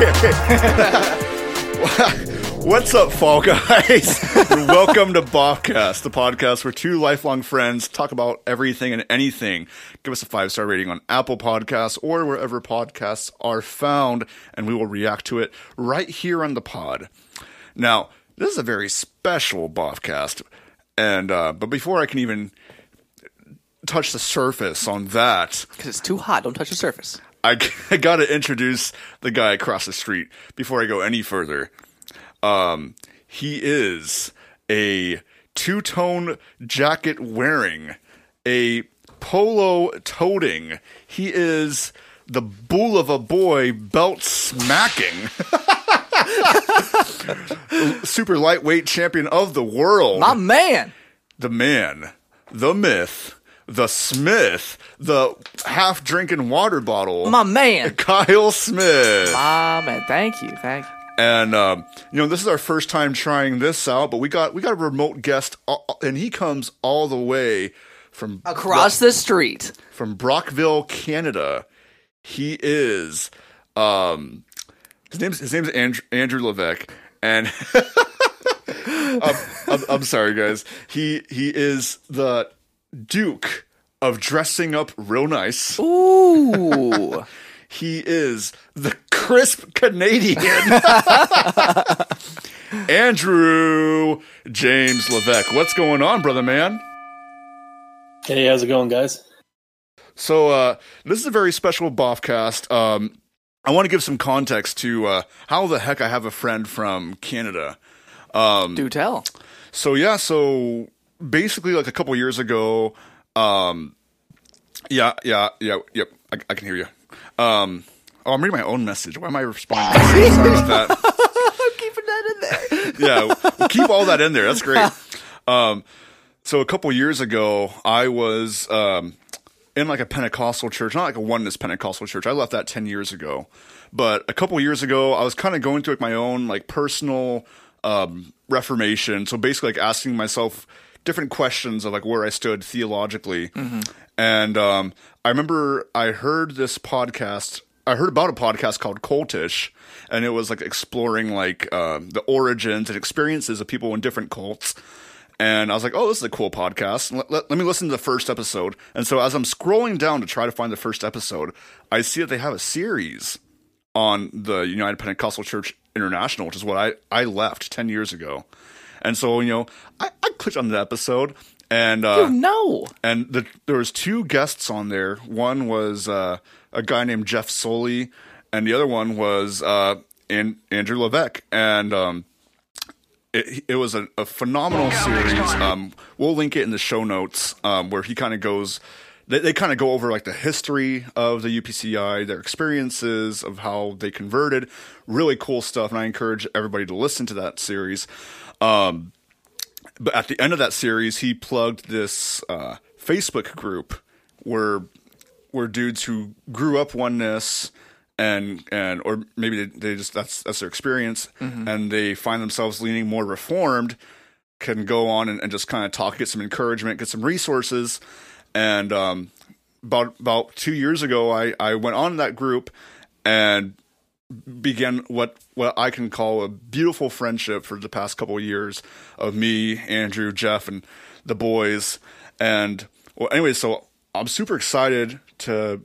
okay. What's up, Fall Guys? Welcome to Boffcast, the podcast where two lifelong friends talk about everything and anything. Give us a five star rating on Apple Podcasts or wherever podcasts are found, and we will react to it right here on the pod. Now, this is a very special Boffcast, and uh, but before I can even touch the surface on that, Because it's too hot. Don't touch the surface. I, I got to introduce the guy across the street before I go any further. Um, he is a two tone jacket wearing, a polo toting. He is the bull of a boy belt smacking. Super lightweight champion of the world My man. the man, the myth, the Smith, the half drinking water bottle, My man. Kyle Smith. My man. Thank you. Thank you. And um, you know, this is our first time trying this out, but we got we got a remote guest, uh, and he comes all the way from Across the street. from Brockville, Canada. He is um his name's his name's Andrew, Andrew Levesque and I'm, I'm, I'm sorry guys. He he is the Duke of dressing up real nice. Ooh. He is the crisp Canadian. Andrew James Levesque. What's going on, brother man? Hey, how's it going, guys? So uh, this is a very special Boffcast. Um, I want to give some context to uh, how the heck I have a friend from Canada. Um, Do tell. So yeah, so basically, like a couple years ago, um, yeah, yeah, yeah, yep, I, I can hear you. Um, oh, I'm reading my own message. Why am I responding? Sorry about that. I'm Keeping that in there. yeah, we'll keep all that in there. That's great. Um, so a couple years ago, I was um, in like a Pentecostal church, not like a oneness Pentecostal church. I left that ten years ago, but a couple years ago, I was kind of going through like my own like personal um, reformation. So basically, like asking myself different questions of like where I stood theologically, and um, I remember I heard this podcast. I heard about a podcast called Cultish, and it was like exploring like um, the origins and experiences of people in different cults. And I was like, oh, this is a cool podcast. Let, let, let me listen to the first episode. And so as I'm scrolling down to try to find the first episode, I see that they have a series on the United Pentecostal Church International, which is what I, I left 10 years ago. And so, you know, I, I clicked on the episode and uh, no. and the, there was two guests on there. One was uh, a guy named Jeff Soley, and the other one was uh, An- Andrew Levesque. And um, it, it was a, a phenomenal series. Um, we'll link it in the show notes um, where he kind of goes. They, they kind of go over like the history of the UPCI, their experiences of how they converted. Really cool stuff, and I encourage everybody to listen to that series. Um, but at the end of that series, he plugged this uh, Facebook group where where dudes who grew up oneness and and or maybe they, they just that's that's their experience and they find themselves leaning more reformed can go on and, and just kind of talk, get some encouragement, get some resources. And um, about about two years ago, I I went on that group and began what what I can call a beautiful friendship for the past couple of years of me, Andrew, Jeff, and the boys. And well, anyway, so I'm super excited to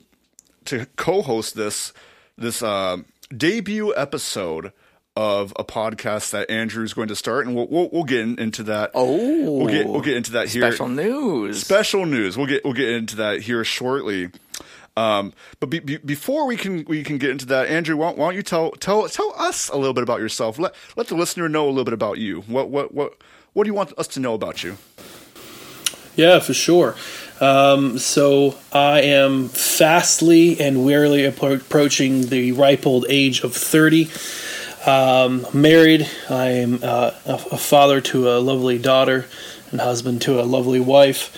to co-host this this uh, debut episode of a podcast that Andrew's going to start, and we'll we'll, we'll get in, into that. Oh. we'll get we'll get into that here. Special news. Special news. We'll get we'll get into that here shortly. Um, but be, be, before we can we can get into that, Andrew, why, why don't you tell tell tell us a little bit about yourself? Let let the listener know a little bit about you. What what what what do you want us to know about you? Yeah, for sure. Um, so I am fastly and wearily approaching the ripe old age of 30. Um, married. I am uh, a father to a lovely daughter and husband to a lovely wife.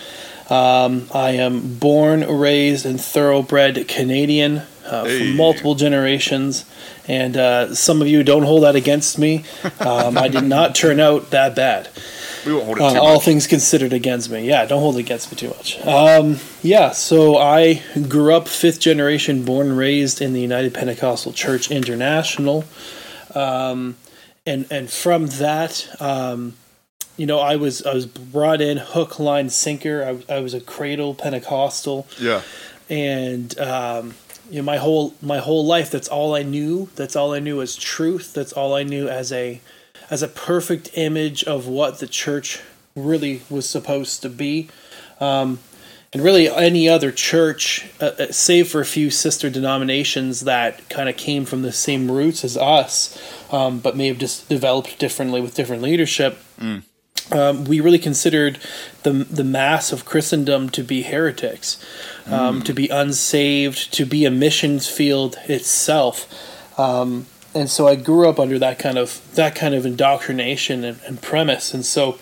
Um, I am born, raised, and thoroughbred Canadian uh, Hey. from multiple generations. And uh, some of you don't hold that against me. Um, I did not turn out that bad. we won't hold it Uh, much. all things considered against me. Yeah, don't hold it against me too much. Um, yeah, so I grew up fifth generation, born and raised in the United Pentecostal Church International, um, and and from that, um, you know, I was I was brought in hook, line, sinker. I, I was a cradle Pentecostal yeah. and um, you know my whole my whole life that's all I knew that's all I knew as truth that's all I knew as a as a perfect image of what the church really was supposed to be um, and really any other church uh, uh, save for a few sister denominations that kind of came from the same roots as us um, but may have just developed differently with different leadership um, we really considered the the mass of Christendom to be heretics, um, to be unsaved, to be a missions field itself. Um, and so I grew up under that kind of that kind of indoctrination and, and premise. And so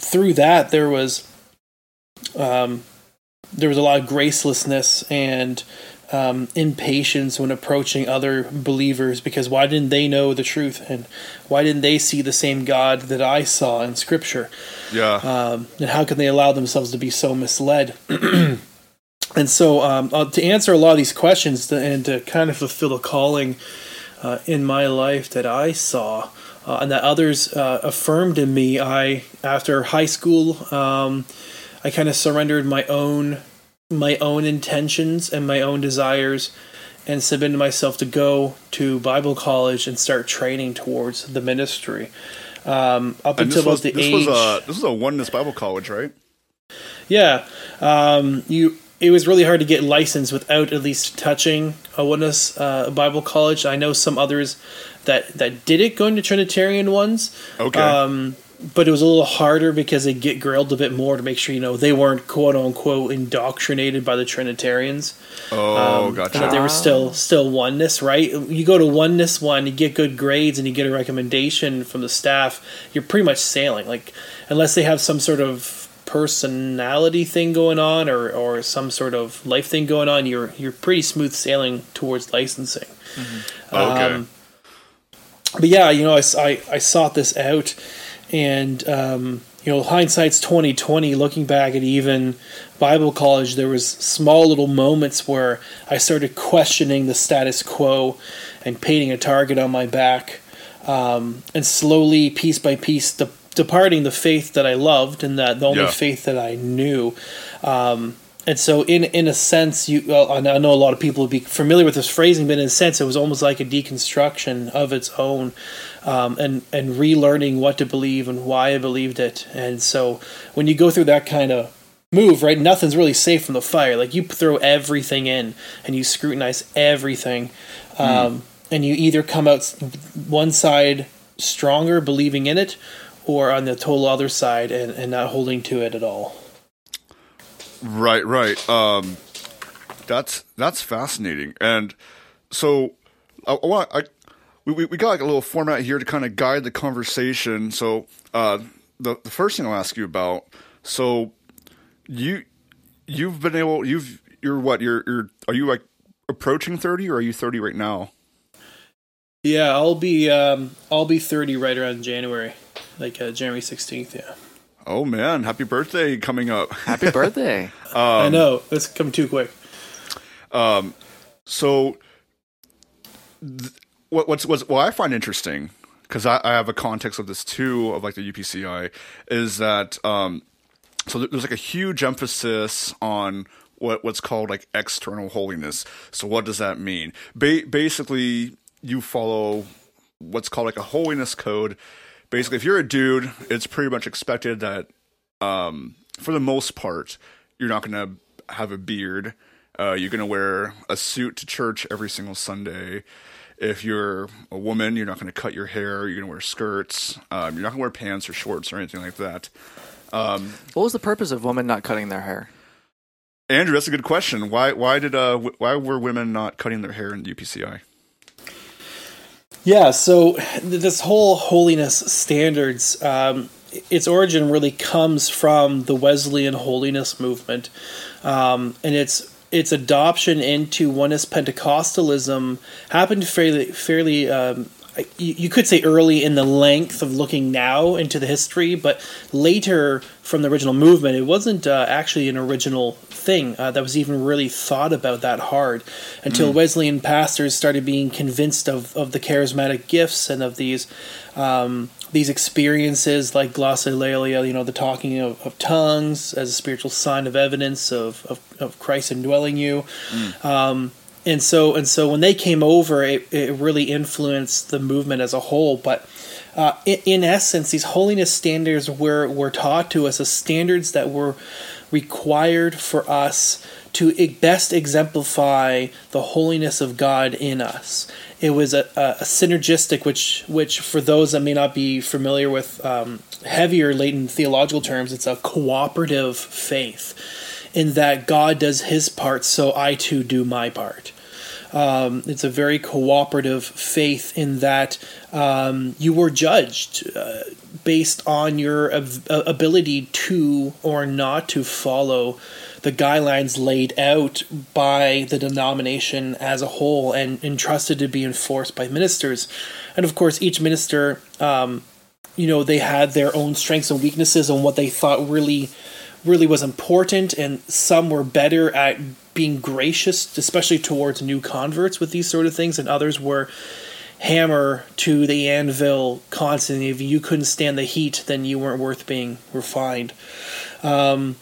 through that, there was um, there was a lot of gracelessness and um, impatience when approaching other believers because why didn't they know the truth and why didn't they see the same God that I saw in Scripture? Yeah. um, and how can they allow themselves to be so misled? and so, um, uh, to answer a lot of these questions to, and to kind of fulfill a calling uh, in my life that I saw uh, and that others uh, affirmed in me, I after high school, um, I kind of surrendered my own my own intentions and my own desires and submitted myself to go to Bible college and start training towards the ministry. Um, up and until this was, the this age, was a this was a oneness Bible college, right? yeah, um, you. It was really hard to get licensed without at least touching a oneness uh, Bible college. I know some others that that did it going to Trinitarian ones. Okay. Um, but it was a little harder because they get grilled a bit more to make sure you know they weren't quote unquote indoctrinated by the Trinitarians. oh, Um, gotcha. and that they were still still oneness, right? You go to oneness one, you get good grades, and you get a recommendation from the staff. You're pretty much sailing, like unless they have some sort of personality thing going on or or some sort of life thing going on. You're you're pretty smooth sailing towards licensing. okay. um, But yeah, you know, I I sought this out, and um, you know, hindsight's twenty twenty. Looking back at even Bible college, there was small little moments where I started questioning the status quo and painting a target on my back, um, and slowly, piece by piece, de- departing the faith that I loved and that the only Yeah. faith that I knew. Um, and so, in in a sense, you well, I know a lot of people would be familiar with this phrasing, but in a sense, it was almost like a deconstruction of its own, um, and and relearning what to believe and why I believed it. And so, when you go through that kind of move, right, nothing's really safe from the fire. Like you throw everything in and you scrutinize everything, um, and you either come out one side stronger, believing in it, or on the total other side and, and not holding to it at all. Right, right. Um, that's that's fascinating. And so, I, I I we, we we got like a little format here to kind of guide the conversation. So, uh, the the first thing I'll ask you about. So, you you've been able you've you're what you're you're are you like approaching thirty or are you thirty right now? Yeah, I'll be um, I'll be thirty right around January, like uh, January sixteenth. Yeah, Oh man, happy birthday coming up. Happy birthday. I know it's come too quick. Um So, th- what, what's what's what I find interesting because I, I have a context of this too of like the UPCI is that um, so there- there's like a huge emphasis on what what's called like external holiness. So what does that mean? Ba- basically, you follow what's called like a holiness code. Basically, if you're a dude, it's pretty much expected that um, for the most part, you're not going to have a beard. Uh, you're going to wear a suit to church every single Sunday. If you're a woman, you're not going to cut your hair. You're going to wear skirts. Um, you're not going to wear pants or shorts or anything like that. What was the purpose of women not cutting their hair? Andrew, that's a good question. Why why did uh why were women not cutting their hair in the UPCI? Yeah, so this whole holiness standards, um, its origin really comes from the Wesleyan holiness movement, um, and its its adoption into oneness Pentecostalism happened fairly fairly. Um, you, you could say early in the length of looking now into the history, but later from the original movement, it wasn't uh, actually an original thing uh, that was even really thought about that hard until Wesleyan pastors started being convinced of, of the charismatic gifts and of these um, these experiences like glossolalia, you know, the talking of, of tongues as a spiritual sign of evidence of, of, of Christ indwelling you. Um, and so and so when they came over, it, it really influenced the movement as a whole. But uh, in, in essence, these holiness standards were were taught to us as standards that were required for us to best exemplify the holiness of God in us. It was a, a, a synergistic, which which for those that may not be familiar with um, heavier latent theological terms, it's a cooperative faith, in that God does His part, so I too do my part. Um, it's a very cooperative faith in that um, you were judged uh, based on your ab- ability to or not to follow the guidelines laid out by the denomination as a whole and entrusted to be enforced by ministers. And of course, each minister, um, you know, they had their own strengths and weaknesses and what they thought really really was important and some were better at being gracious especially towards new converts with these sort of things and others were hammer to the anvil constantly. If you couldn't stand the heat then you weren't worth being refined. Um,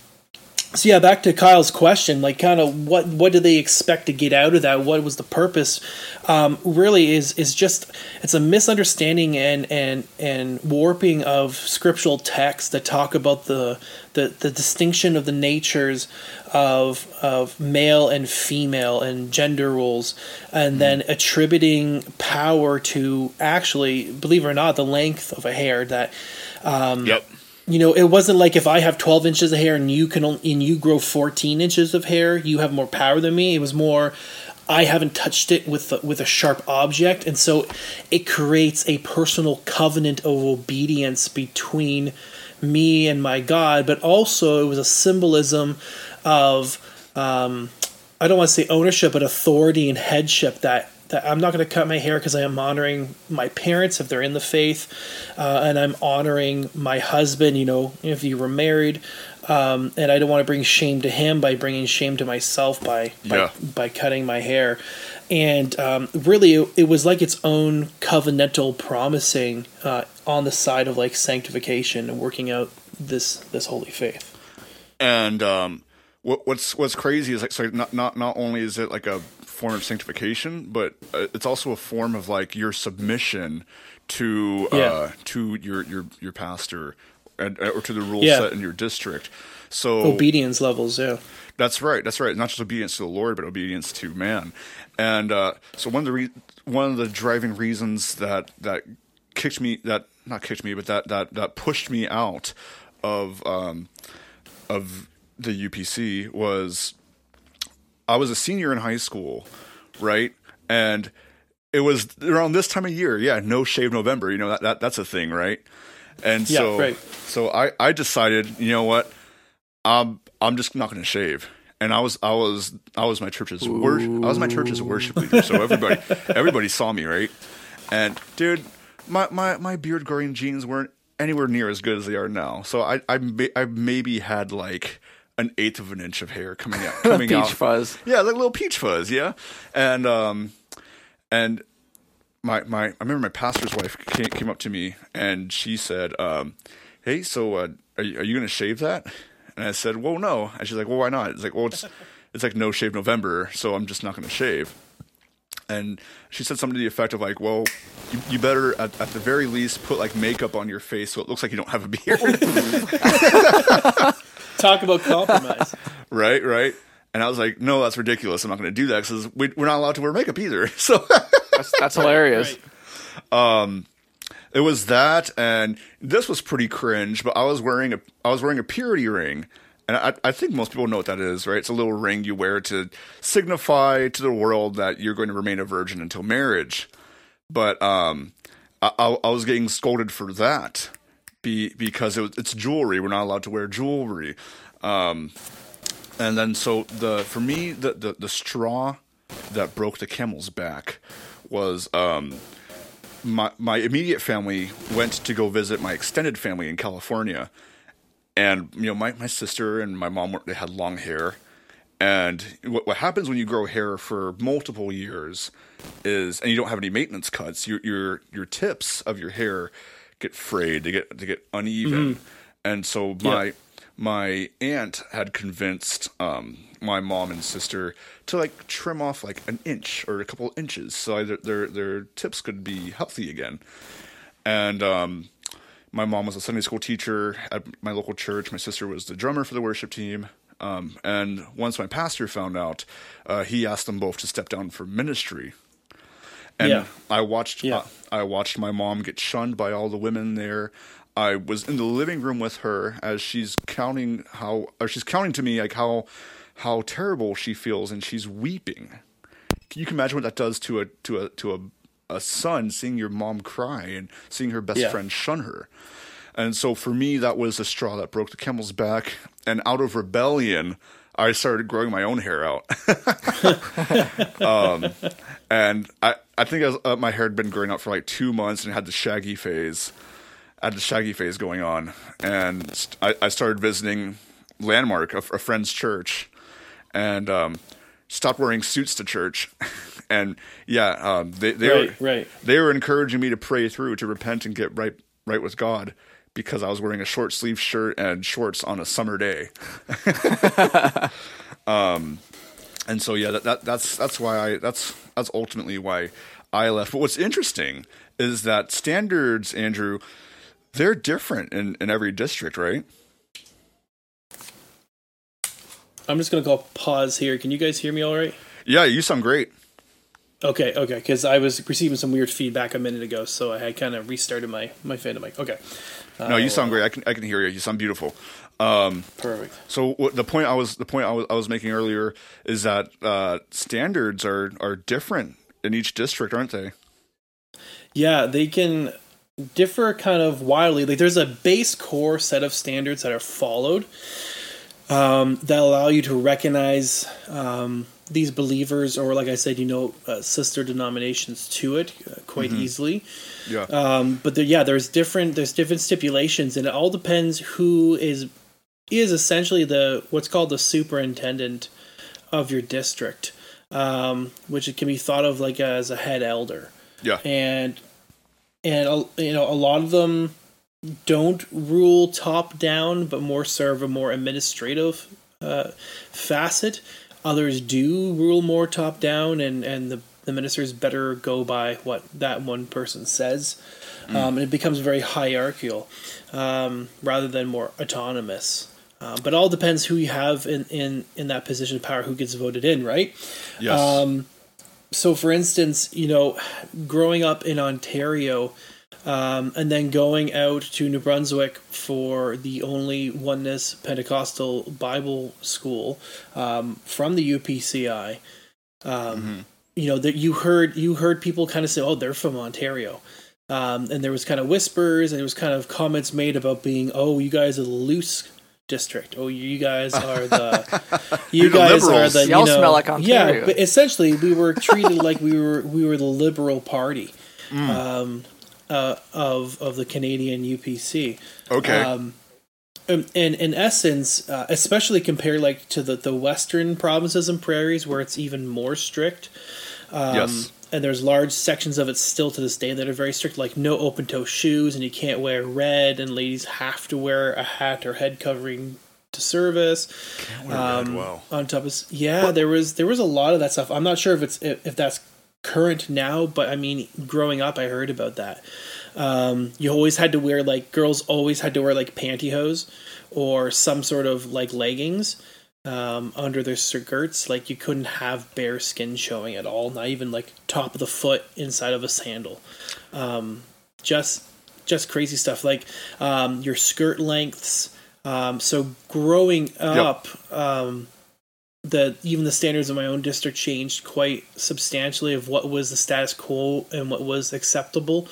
so yeah back to kyle's question like kind of what what do they expect to get out of that? What was the purpose? Um, really is is just it's a misunderstanding and and and warping of scriptural texts that talk about the the, the distinction of the natures of of male and female and gender roles and then attributing power to actually believe it or not the length of a hair that um, Yep. You know, it wasn't like if I have 12 inches of hair and you can only, and you grow 14 inches of hair, you have more power than me. It was more I haven't touched it with a, with a sharp object, and so it creates a personal covenant of obedience between me and my God. But also, it was a symbolism of um, I don't want to say ownership, but authority and headship that that I'm not going to cut my hair because I am honoring my parents if they're in the faith, uh, and I'm honoring my husband. You know, if you were married, um, and I don't want to bring shame to him by bringing shame to myself by by, Yeah. by cutting my hair. And um, really, it, it was like its own covenantal promising uh, on the side of like sanctification and working out this this holy faith. And um, what, what's what's crazy is like so not not not only is it like a form of sanctification, but uh, it's also a form of like your submission to uh, to your your your pastor and, or to the rules Yeah. set in your district. So Obedience levels, yeah. That's right. That's right. Not just obedience to the Lord, but obedience to man. And uh, so one of the re- one of the driving reasons that that kicked me that not kicked me, but that that that pushed me out of um, of the UPC was I was a senior in high school, right? And it was around this time of year. Yeah, no shave November. You know that, that that's a thing, right? And Yeah, so right. so I I decided, you know what? I'm I'm just not going to shave. And I was I was I was my church's wor- I was my church's worship leader. So everybody everybody saw me, right? And dude, my my my beard growing jeans weren't anywhere near as good as they are now. So I I, I maybe had like an eighth of an inch of hair coming out coming Peach out fuzz. yeah, like little peach fuzz, yeah. And um and my my I remember my pastor's wife came, came up to me and she said, um, "Hey, so uh, are you, are you going to shave that?" And I said, "Well, no." And she's like, "Well, why not?" It's like, "Well, it's it's like no shave November, so I'm just not going to shave." And she said something to the effect of like, "Well, you, you better at, at the very least put like makeup on your face so it looks like you don't have a beard." Talk about compromise. right, right. And I was like, "No, that's ridiculous. I'm not going to do that because we, we're not allowed to wear makeup either." So. That's, that's hilarious. Right. it was that and this was pretty cringe but i was wearing a i was wearing a purity ring and I, I think most people know what that is right it's a little ring you wear to signify to the world that you're going to remain a virgin until marriage but um i, I, I was getting scolded for that be, because it it's jewelry. We're not allowed to wear jewelry. Um and then so the for me the the, the straw that broke the camel's back was um my my immediate family went to go visit my extended family in California, and you know my my sister and my mom were, they had long hair, and what what happens when you grow hair for multiple years is and you don't have any maintenance cuts, your your your tips of your hair get frayed, they get they get uneven, and so my my aunt had convinced um, my mom and sister to like trim off like an inch or a couple inches so their their, their tips could be healthy again. And um, my mom was a Sunday school teacher at my local church. My sister was the drummer for the worship team. Um, and once my pastor found out, uh, he asked them both to step down for ministry. And Yeah. I watched Yeah. uh, I watched my mom get shunned by all the women there. I was in the living room with her as she's counting how or she's counting to me like how how terrible she feels and she's weeping. Can you can imagine what that does to a to a to a a son seeing your mom cry and seeing her best Yeah. friend shun her. And so for me that was the straw that broke the camel's back and out of rebellion I started growing my own hair out. and I, I think I was, uh, my hair had been growing out for like two months and had the shaggy phase. I had the shaggy phase going on, and I, I started visiting Landmark, a, a friend's church, and um, stopped wearing suits to church. and yeah, um, they they Right, were right. they were encouraging me to pray through, to repent and get right right with God. Because I was wearing a short sleeve shirt and shorts on a summer day, and so yeah, that, that that's that's why I that's that's ultimately why I left. But what's interesting is that standards, Andrew, they're different in, in every district, right? I'm just gonna go pause here. Can you guys hear me all right? Yeah, you sound great. Okay, okay, because I was receiving some weird feedback a minute ago, so I had kind of restarted my my Phantom mic. Okay, No, you sound uh, great. I can I can hear you. You sound beautiful. Um, perfect. so what, the point I was the point I was, I was making earlier is that uh, standards are are different in each district, aren't they? Yeah, they can differ kind of wildly. Like there's a base core set of standards that are followed um, that allow you to recognize um, these believers, or like I said, you know, uh, sister denominations to it uh, quite easily. Yeah. Um, but there, yeah, there's different there's different stipulations, and it all depends who is is essentially the what's called the superintendent of your district, um, which it can be thought of like as a head elder. Yeah. and and you know a lot of them don't rule top down but more serve a more administrative uh, facet. Others do rule more top down and and the, the ministers better go by what that one person says. Um, and it becomes very hierarchical um, rather than more autonomous uh, but it all depends who you have in, in, in that position of power, who gets voted in, right? Yes. Um, so for instance, you know, growing up in Ontario um, and then going out to New Brunswick for the only oneness Pentecostal Bible school um, from the UPCI, um, you know, that you heard you heard people kind of say, "Oh, they're from Ontario." Um, and there was kind of whispers and there was kind of comments made about being, oh, you guys are loose district. Oh, you guys are the, you You're the guys are the, you Y'all know, smell like yeah. But essentially, we were treated like we were we were the liberal party um, uh, of of the Canadian UPC. okay. Um, and and in essence, uh, especially compared like to the, the western provinces and prairies where it's even more strict. Um, Yes. And there's large sections of it still to this day that are very strict, like no open toe shoes, and you can't wear red, and ladies have to wear a hat or head covering to service. Um, wow. On top of yeah, there was there was a lot of that stuff. I'm not sure if it's if, if that's current now, but I mean, growing up, I heard about that. Um, you always had to wear like girls always had to wear like pantyhose or some sort of like leggings um, under their skirts. Like you couldn't have bare skin showing at all, not even like top of the foot inside of a sandal. Um, just just crazy stuff like um, your skirt lengths. Um, so growing up, um, the even the standards of my own district changed quite substantially of what was the status quo and what was acceptable.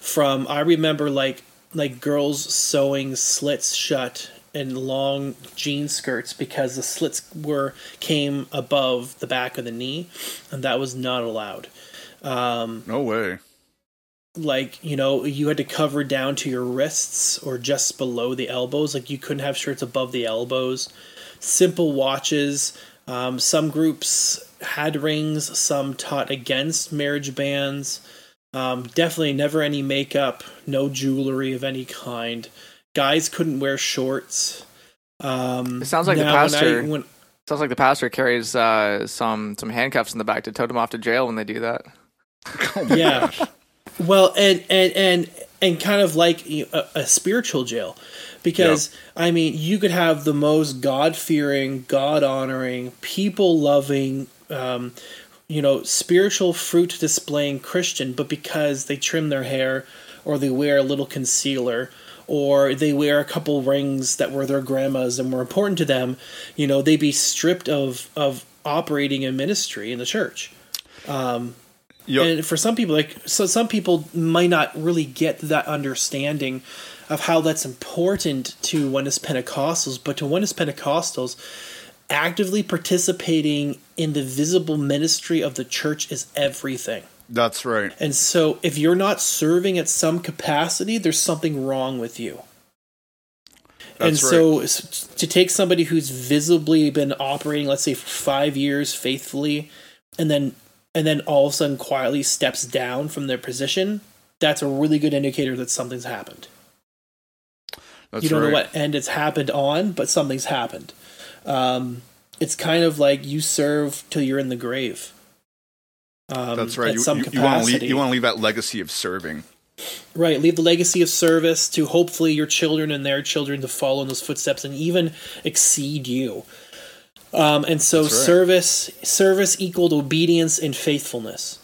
From I remember like like girls sewing slits shut in long jean skirts because the slits were came above the back of the knee, and that was not allowed. Um, No way. like you know you had to cover down to your wrists or just below the elbows. Like you couldn't have shirts above the elbows. Simple watches. Um, some groups had rings some taught against marriage bands. Um, definitely never any makeup no jewelry of any kind guys couldn't wear shorts. Um, It sounds like the now when I- pastor- when- Sounds like the pastor carries uh, some some handcuffs in the back to tote them off to jail when they do that. yeah. Well and and and and kind of like you know, a, a spiritual jail. Because i mean you could have the most god-fearing god-honoring people-loving um, you know spiritual fruit displaying christian but because they trim their hair or they wear a little concealer or they wear a couple rings that were their grandma's and were important to them you know they be stripped of of operating a ministry in the church Um, Yep. and for some people like so some people might not really get that understanding of how that's important to one Oneness Pentecostals, but to one Oneness Pentecostals, actively participating in the visible ministry of the church is everything. That's right. And so if you're not serving at some capacity, there's something wrong with you. That's and That's so to take somebody who's visibly been operating, let's say for five years faithfully, and then and then all of a sudden quietly steps down from their position, that's a really good indicator that something's happened. That's you don't right. know what end it's happened on, but something's happened. Um, it's kind of like you serve till you're in the grave. Um, That's right. You, some you, you want to capacity. leave, you want to leave that legacy of serving. Right, leave the legacy of service to hopefully your children and their children to follow in those footsteps and even exceed you. Um, and so right. service service equaled obedience and faithfulness.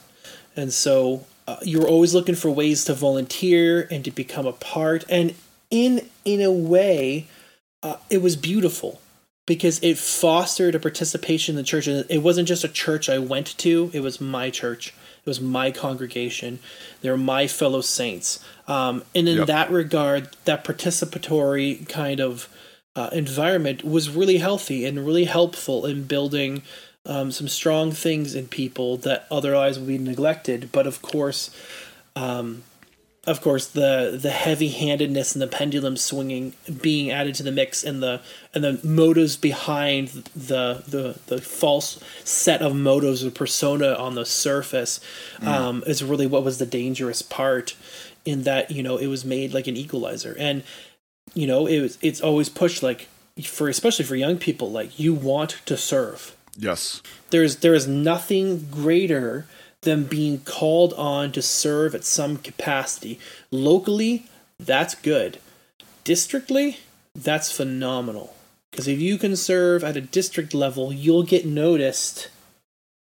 And so uh, you're always looking for ways to volunteer and to become a part. And in in a way, uh, it was beautiful because it fostered a participation in the church. And it wasn't just a church I went to; it was my church. It was my congregation. They're my fellow saints. Um, and in Yep. that regard, that participatory kind of uh, environment was really healthy and really helpful in building um, some strong things in people that otherwise would be neglected. But of course, um, of course, the the heavy handedness and the pendulum swinging being added to the mix, and the and the motives behind the the the false set of motives or persona on the surface um, is really what was the dangerous part. In that you know it was made like an equalizer, and you know it was it's always pushed like for especially for young people like you want to serve Yes. there's there is nothing greater than being called on to serve at some capacity. Locally that's good. Districtly that's phenomenal. Because if you can serve at a district level you'll get noticed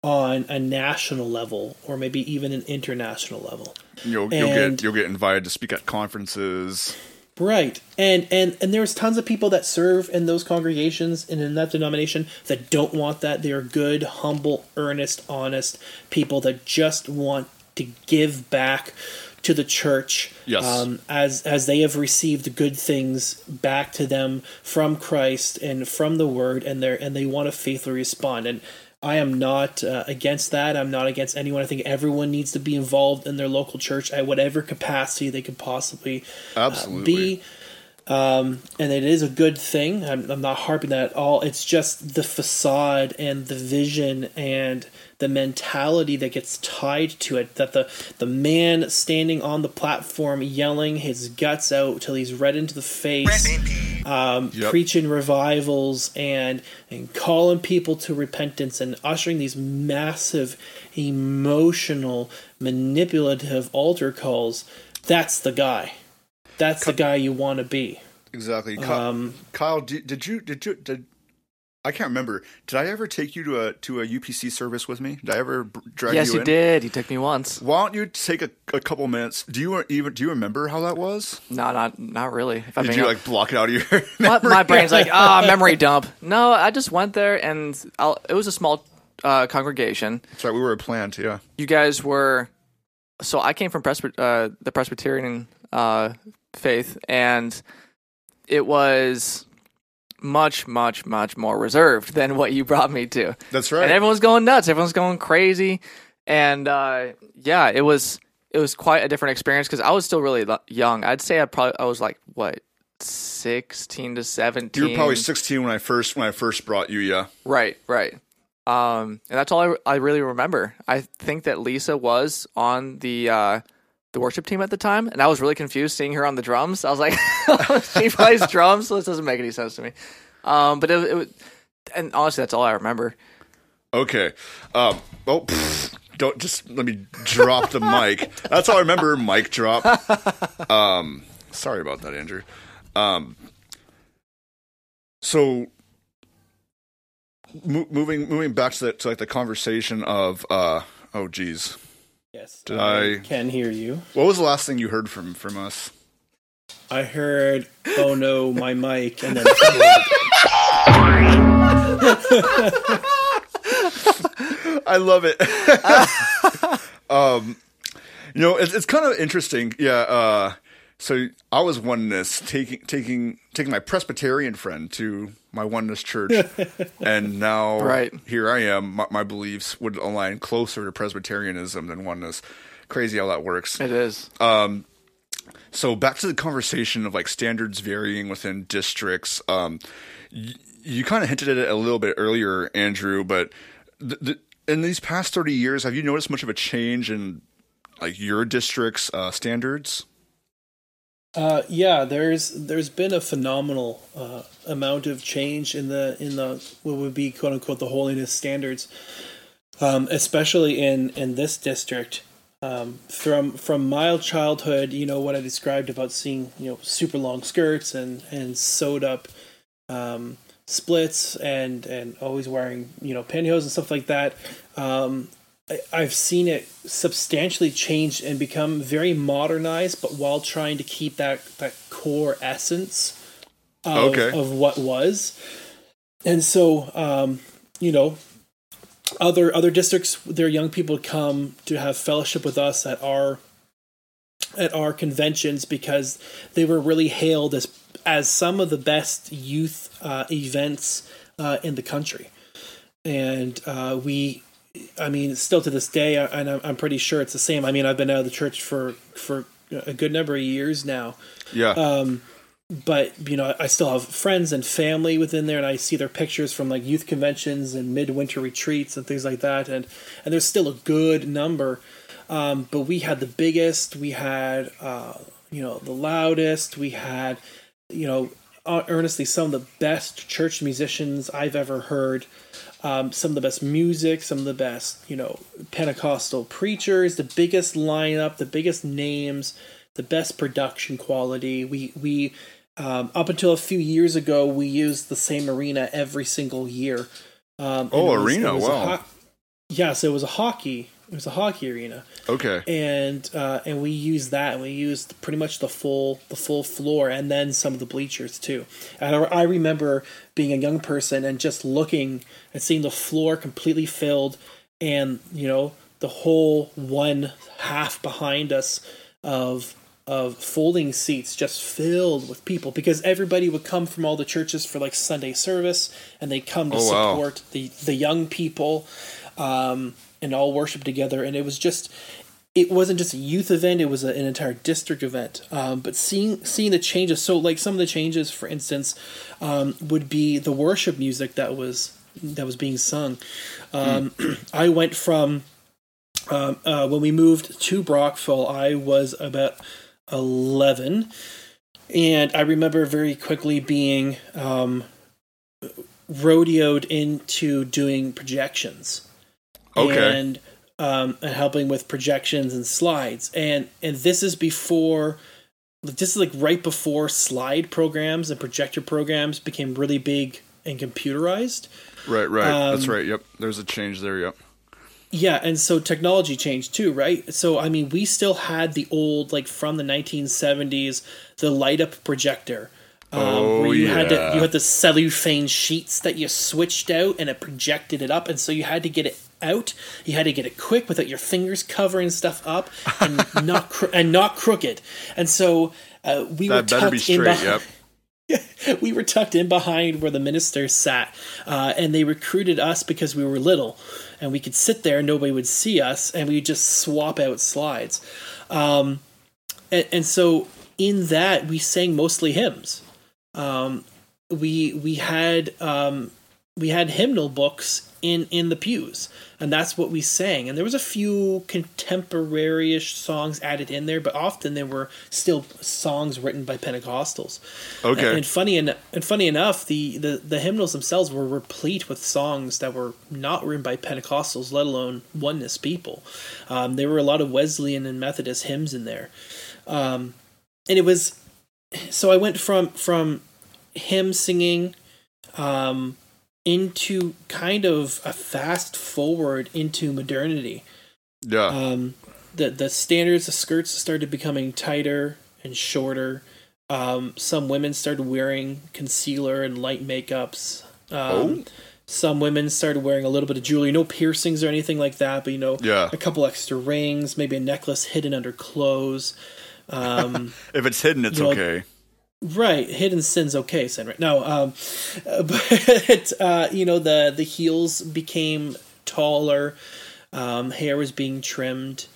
on a national level or maybe even an international level. You'll, you'll get you'll get invited to speak at conferences. Right. And and and there's tons of people that serve in those congregations and in that denomination that don't want that. They are good, humble, earnest, honest people that just want to give back to the church Yes. um, as as they have received good things back to them from Christ and from the Word, and they and they want to faithfully respond. And I am not uh, against that. I'm not against anyone. I think everyone needs to be involved in their local church at whatever capacity they could possibly uh, Absolutely. be. Um, and it is a good thing. I'm, I'm not harping that at all. It's just the facade and the vision and the mentality that gets tied to it. That the the man standing on the platform yelling his guts out till he's red into the face, um, Yep. preaching revivals and and calling people to repentance and ushering these massive emotional manipulative altar calls. That's the guy. That's the guy you want to be. Exactly. Kyle, Um, Kyle did, did you did you did I can't remember. Did I ever take you to a to a UPC service with me? Did I ever drag yes, you you in? did. You took me once. Why don't you take a, a couple minutes? Do you even do you remember how that was? No, not not really. If I'm Did you hon- like block it out of your my, memory? my brain's like ah memory dump. No, I just went there and I'll, it was a small uh, congregation. Sorry, we were planned. Yeah. You guys were so I came from Presby- uh, the Presbyterian uh, faith, and it was much, much, much more reserved than what you brought me to. That's right. And everyone's going nuts. Everyone's going crazy. And uh, yeah, it was it was quite a different experience because I was still really young. I'd say I probably I was like what sixteen to seventeen. You were probably 16 when I first when I first brought you. Yeah. Right, right. Um, and that's all I, I really remember. I think that Lisa was on the uh, the worship team at the time, and I was really confused seeing her on the drums. I was like, she plays drums, so this doesn't make any sense to me. Um, but it, it and honestly, that's all I remember. Okay. Um. Oh. don't just let me drop the mic. That's all I remember. Mic drop. Um. Sorry about that, Andrew. Um. So. Mo- moving moving back to, to like the conversation of uh oh geez Yes. Did I- can hear you. what was the last thing you heard from from us I heard, oh no, my mic, and then I love it. um, you know, it's, it's kind of interesting. Yeah. Uh, so I was oneness taking taking taking my Presbyterian friend to my oneness church, and now Right. here I am. My, my beliefs would align closer to Presbyterianism than oneness. Crazy how that works. It is. So back to the conversation of like standards varying within districts. Um, y- you kind of hinted at it a little bit earlier, Andrew, but th- th- in these past thirty years, have you noticed much of a change in like your district's uh, standards? Uh, yeah, there's there's been a phenomenal uh, amount of change in the in the what would be quote unquote the holiness standards, um, especially in in this district. Um, from from my childhood, you know what I described about seeing you know super long skirts and and sewed up um, splits and and always wearing you know pantyhose and stuff like that. Um, I've seen it substantially change and become very modernized, but while trying to keep that that core essence of, Okay. of what was. And so, um, you know, other other districts, their young people come to have fellowship with us at our at our conventions because they were really hailed as as some of the best youth uh, events uh, in the country, and uh, we, I mean, still to this day, and I'm, I'm pretty sure it's the same. I mean, I've been out of the church for for a good number of years now, Yeah. um, but you know, I still have friends and family within there, and I see their pictures from like youth conventions and midwinter retreats and things like that, and and there's still a good number. Um, but we had the biggest, we had uh, you know the loudest, we had you know uh, earnestly some of the best church musicians I've ever heard. Um, some of the best music, some of the best, you know, Pentecostal preachers, the biggest lineup, the biggest names, the best production quality. We we um, up until a few years ago, we used the same arena every single year. Um, Oh, was- arena, was wow. ho- yes, it was a hockey. It was a hockey arena okay. and uh, and we used that and we used pretty much the full the full floor and then some of the bleachers too and I, I remember being a young person and just looking and seeing the floor completely filled and you know the whole one half behind us of of folding seats just filled with people because everybody would come from all the churches for like Sunday service and they come to Oh, wow. support the the young people um, and all worship together and it was just it wasn't just a youth event; it was an entire district event. Um, but seeing seeing the changes, so like some of the changes, for instance, um, would be the worship music that was that was being sung. Um, I went from um, uh, when we moved to Brockville, I was about eleven, and I remember very quickly being um, rodeoed into doing projections Okay. and um, and helping with projections and slides. And and this is before this is like right before slide programs and projector programs became really big and computerized. right. Right. That's um, right. Yep. There's a change there. Yep. Yeah, and so technology changed too, right? So I mean, we still had the old like from the 1970s the light up projector. Um, Oh, where you had to yeah. you had the cellophane sheets that you switched out and it projected it up, and so you had to get it out. You had to get it quick without your fingers covering stuff up and not cro- and not crooked. And so uh, we were That better tucked be in behind Yep. we were tucked in behind where the minister sat, uh, and they recruited us because we were little, and we could sit there and nobody would see us, and we would just swap out slides. Um, and, and so in that we sang mostly hymns. Um, we we had um, we had hymnal books in in the pews and that's what we sang. And there was a few contemporary-ish songs added in there but often there were still songs written by pentecostals. Okay. and, and funny en- and funny enough the, the the hymnals themselves were replete with songs that were not written by pentecostals let alone oneness people. Um, there were a lot of wesleyan and methodist hymns in there. Um, and it was so i went from from hymn singing um, into kind of a fast forward into modernity. Yeah. Um, the the standards, the skirts started becoming tighter and shorter. Um, some women started wearing concealer and light makeups. Um, Oh. Some women started wearing a little bit of jewelry, no piercings or anything like that, but you know, Yeah. a couple extra rings, maybe a necklace hidden under clothes. Um, if it's hidden, it's you know, okay. Right, hidden sin's okay, sin right? No, um, but uh, you know the the heels became taller, um, hair was being trimmed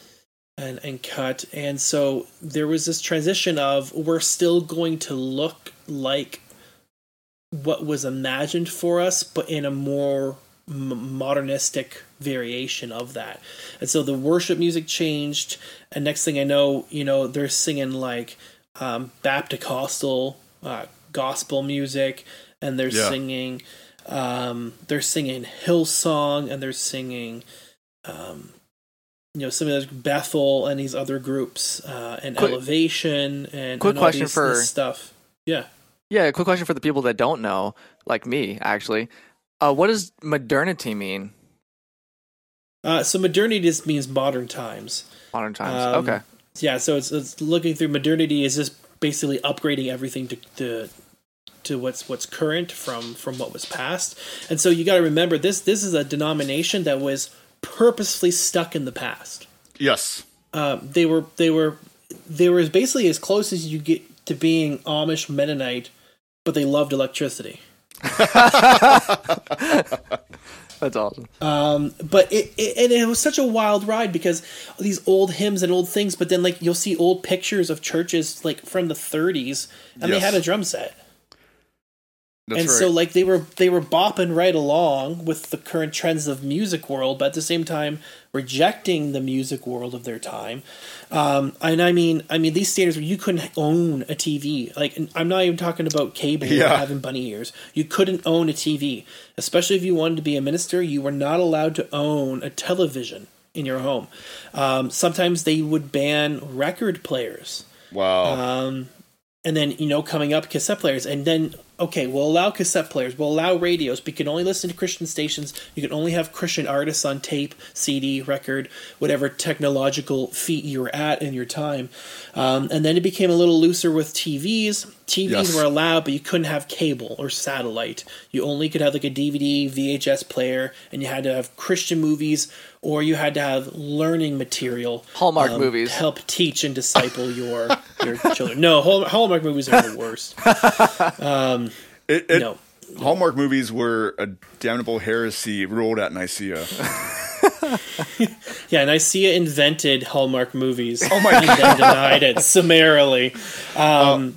and and cut, and so there was this transition of we're still going to look like what was imagined for us, but in a more modernistic variation of that. And so the worship music changed, and next thing I know, you know, they're singing like um, Baptist uh, gospel music, and they're Yeah. singing, um, they're singing Hillsong, and they're singing, um, you know, some of those Bethel and these other groups, uh, and Quick- Elevation, and quick and all question these- for- this stuff. Yeah. Yeah, quick question for the people that don't know, like me, actually. Uh, what does modernity mean? Uh, so modernity just means modern times. Modern times. Um, okay. Yeah, so it's, it's looking through modernity is just basically upgrading everything to, to to what's what's current from from what was past. And so you got to remember this this is a denomination that was purposefully stuck in the past. Yes. Uh, they were they were they were basically as close as you get to being Amish Mennonite, but they loved electricity. That's awesome. Um, but it, it and it was such a wild ride because these old hymns and old things. But then like you'll see old pictures of churches like from the 30s, and they had a drum set. That's and right. so like they were they were bopping right along with the current trends of music world, but at the same time rejecting the music world of their time. Um, and I mean, I mean these standards where you couldn't own a TV. Like, and I'm not even talking about cable Yeah. having bunny ears. You couldn't own a TV, especially if you wanted to be a minister. You were not allowed to own a television in your home. Um, sometimes they would ban record players. wow. Um, and then you know coming up cassette players and then okay we'll allow cassette players we'll allow radios but you can only listen to christian stations. You can only have christian artists on tape cd record whatever technological feat you were at in your time. Um, and then it became a little looser with tvs tvs Yes. were allowed but you couldn't have cable or satellite you only could have like a dvd vhs player and you had to have christian movies or you had to have learning material Hallmark um, movies. to help teach and disciple your your children. No, Hallmark movies are the worst. it, it, No, Hallmark movies were a damnable heresy ruled at Nicaea. yeah, Nicaea invented Hallmark movies. Oh my and then denied it summarily. Um,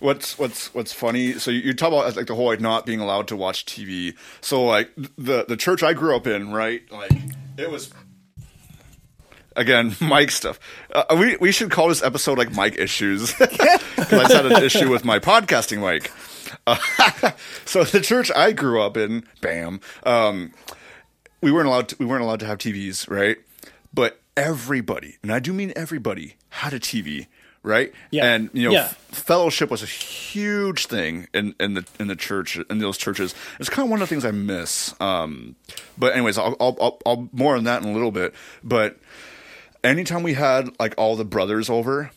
what's what's what's funny? So you, you talk about like the whole like not being allowed to watch TV. So like the the church I grew up in, right? Like it was again Mike stuff. Uh, we we should call this episode like Mike issues because I had an issue with my podcasting mic. Uh, so the church I grew up in, bam. Um, we weren't allowed to, we weren't allowed to have TVs, right? But everybody, and I do mean everybody, had a TV, right? Yeah. And you know, Yeah. f- fellowship was a huge thing in, in the in the church in those churches. It's kind of one of the things I miss. Um, but anyways, I'll, I'll, I'll, I'll more on that in a little bit. But anytime we had like all the brothers over.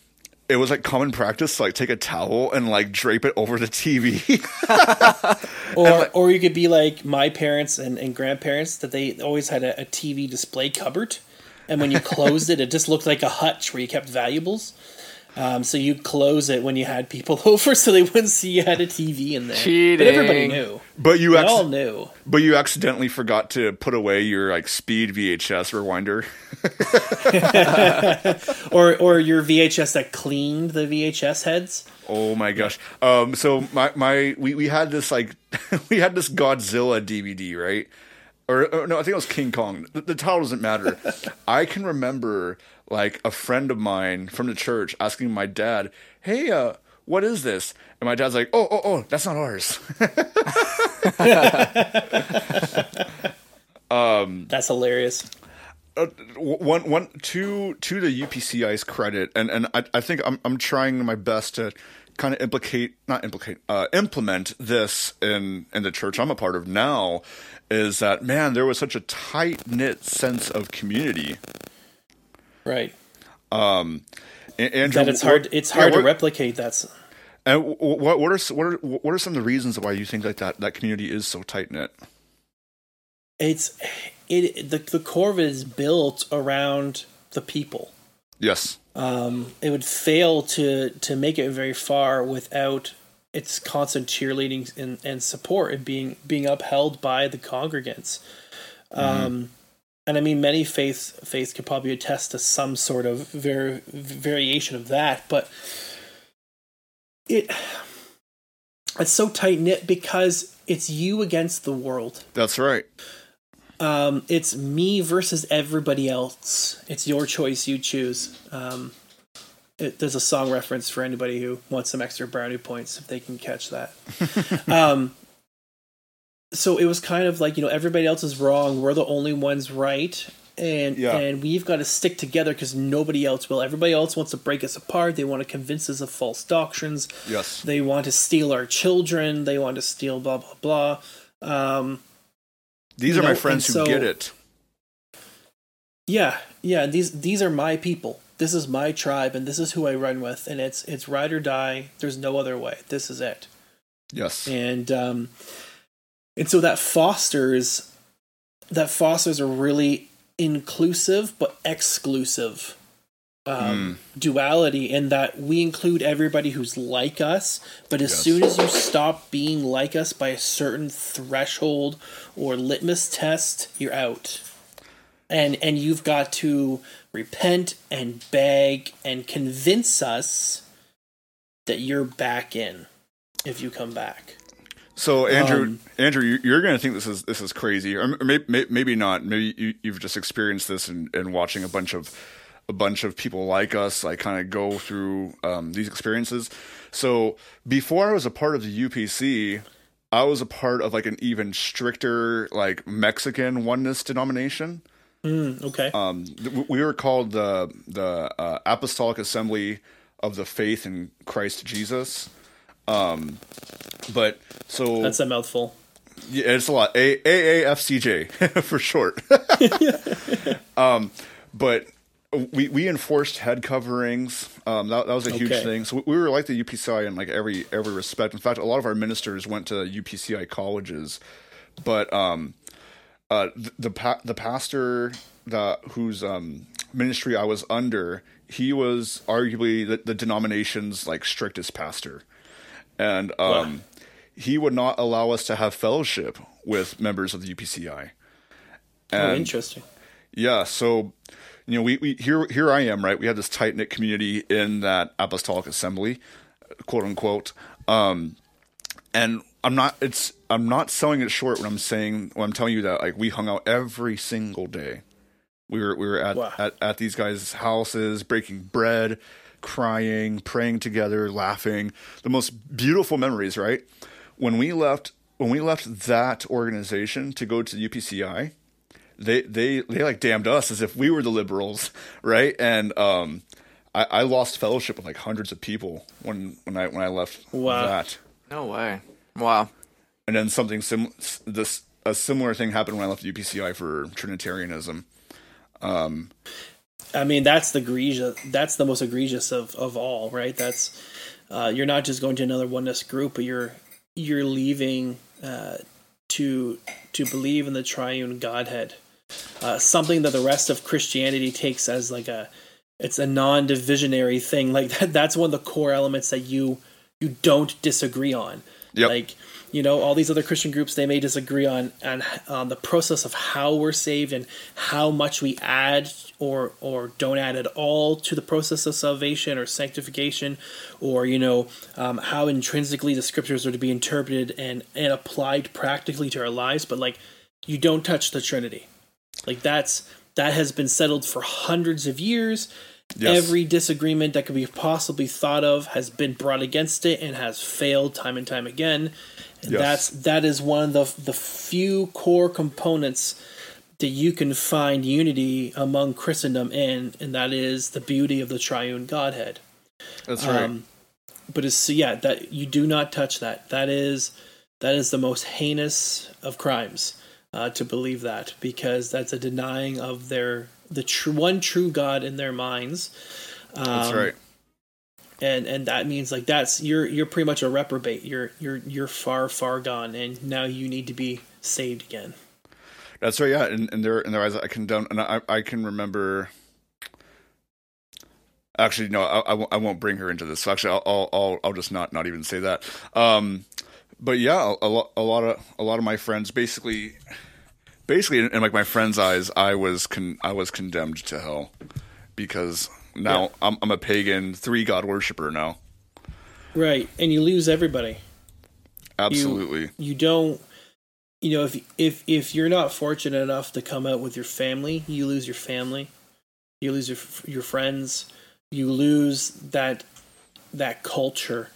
It was like common practice to like take a towel and like drape it over the TV. or or you could be like my parents and, and grandparents that they always had a, a TV display cupboard, and when you closed it, it just looked like a hutch where you kept valuables. Um, so you close it when you had people over, so they wouldn't see you had a TV in there. Cheating. But everybody knew. But you They acc- all knew. but you accidentally forgot to put away your like speed VHS rewinder. Or or your VHS that cleaned the VHS heads. Oh my gosh. Um so my my we, we had this like we had this Godzilla DVD, right? Or, or no, I think it was King Kong. The, the title doesn't matter. I can remember like a friend of mine from the church asking my dad, "Hey, uh what is this?" And my dad's like, "Oh, oh, oh, that's not ours." That's hilarious. uh, one one to to the UPCI's credit, and and I, I think I'm I'm trying my best to kind of implicate not implicate uh, implement this in in the church I'm a part of now. Is that man? There was such a tight knit sense of community. Right. And, and That it's hard. It's yeah, hard to replicate. That's And what what are what are what are some of the reasons why you think like that that community is so tight knit? it's it. The the core of it is built around the people. Yes. um, it would fail to to make it very far without its constant cheerleading and, and support and being being upheld by the congregants. Um, and I mean, many faiths faiths could probably attest to some sort of var- variation of that, but it it's so tight knit because it's you against the world. That's right. Um, it's me versus everybody else. It's your choice. You choose. Um, it, there's a song reference for anybody who wants some extra brownie points if they can catch that. um, so it was kind of like you know everybody else is wrong. We're the only ones right, and Yeah. and we've got to stick together because nobody else will. Everybody else wants to break us apart. They want to convince us of false doctrines. Yes. They want to steal our children. They want to steal blah blah blah. Um, These are my know, friends who so- get it. Yeah, yeah. These these are my people. This is my tribe, and this is who I run with. And it's it's ride or die. There's no other way. This is it. Yes. And um, and so that fosters that fosters a really inclusive but exclusive um, duality in that we include everybody who's like us, but as Yes. soon as you stop being like us by a certain threshold or litmus test, you're out. And and you've got to repent and beg and convince us that you're back in if you come back. So Andrew, Um, Andrew, you- you're going to think this is this is crazy, or maybe maybe not. Maybe you, you've just experienced this and, in watching a bunch of a bunch of people like us, like kind of go through um, these experiences. So before I was a part of the UPC, I was a part of like an even stricter like Mexican oneness denomination. Mm, okay. Um, th- we were called the the uh, Apostolic Assembly of the Faith in Christ Jesus. Um, but so That's a mouthful. yeah, it's a lot. A AAFCJ for short. um, but we we enforced head coverings. Um, that, that was a huge Okay. thing. So we were like the UPCI in like every every respect. In fact, a lot of our ministers went to UPCI colleges. But um, uh, the the, pa- the pastor the whose um, ministry I was under, he was arguably the, the denomination's like strictest pastor, and um, he would not allow us to have fellowship with members of the UPCI. oh, interesting. yeah, so you know, we, we here here I am, right? We had this tight knit community in that apostolic assembly, quote unquote. Um, and I'm not it's I'm not selling it short when I'm saying when I'm telling you that like we hung out every single day. We were we were at, Wow. at, at these guys' houses, breaking bread, crying, praying together, laughing. The most beautiful memories, right? When we left when we left that organization to go to the UPCI, they they they like damned us as if we were the liberals, right? And um, I, I lost fellowship with like hundreds of people when when I when I left Wow. that. No way. Wow. And then something sim this a similar thing happened when I left UPCI for Trinitarianism. I mean, that's the egregious. That's the most egregious of, of all, right? That's uh, you're not just going to another oneness group, but you're you're leaving uh, to to believe in the triune Godhead, uh, something that the rest of Christianity takes as like a it's a non-divisionary thing. Like that, that's one of the core elements that you you don't disagree on. Yep. Like you know, all these other Christian groups they may disagree on on on the process of how we're saved and how much we add or or don't add at all to the process of salvation or sanctification, or you know um, how intrinsically the scriptures are to be interpreted and and applied practically to our lives. But like, you don't touch the Trinity. Like that's that has been settled for hundreds of years. Yes. Every disagreement that could be possibly thought of has been brought against it and has failed time and time again. And Yes. that's that is one of the the few core components that you can find unity among Christendom in, and that is the beauty of the triune Godhead. That's right. Um, but it's yeah that you do not touch that. That is that is the most heinous of crimes uh, to believe that because that's a denying of their the true one true God in their minds. Um, That's right. and and that means like that's you're you're pretty much a reprobate. You're you're you're far far gone, and now you need to be saved again. That's right. Yeah, in, in their in their eyes, I condemn, and I I can remember. Actually, no, I, I, won't, won't bring her into this. So actually, I'll, I'll I'll I'll just not not even say that. Um, but yeah, a, a lot a lot of a lot of my friends basically, basically, in, in like my friends' eyes, I was con I was condemned to hell because now Yeah. I'm I'm a pagan three god worshiper now. Right, and you lose everybody. Absolutely. you don't you know if if if you're not fortunate enough to come out with your family you lose your family you lose your your friends you lose that that culture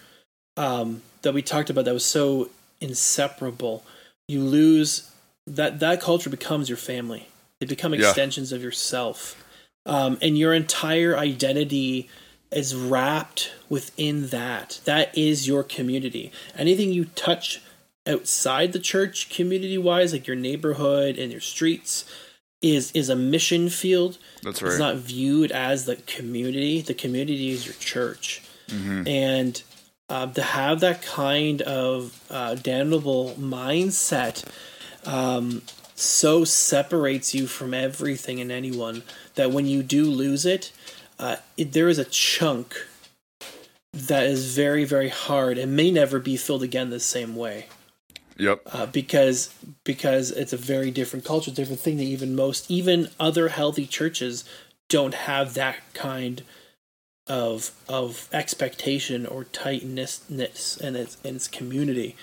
um that we talked about that was so inseparable you lose that that culture becomes your family they become Yeah. extensions of yourself um and your entire identity is wrapped within that. That is your community. Anything you touch outside the church, community wise, like your neighborhood and your streets, is is a mission field. That's right. It's not viewed as the community. The community is your church, Mm-hmm. and uh, to have that kind of uh, damnable mindset um, so separates you from everything and anyone that when you do lose it, uh, it, there is a chunk that is very very hard and may never be filled again the same way Yep. uh, because because it's a very different culture, different thing that even most even other healthy churches don't have that kind of of expectation or tightness in its in its, its community.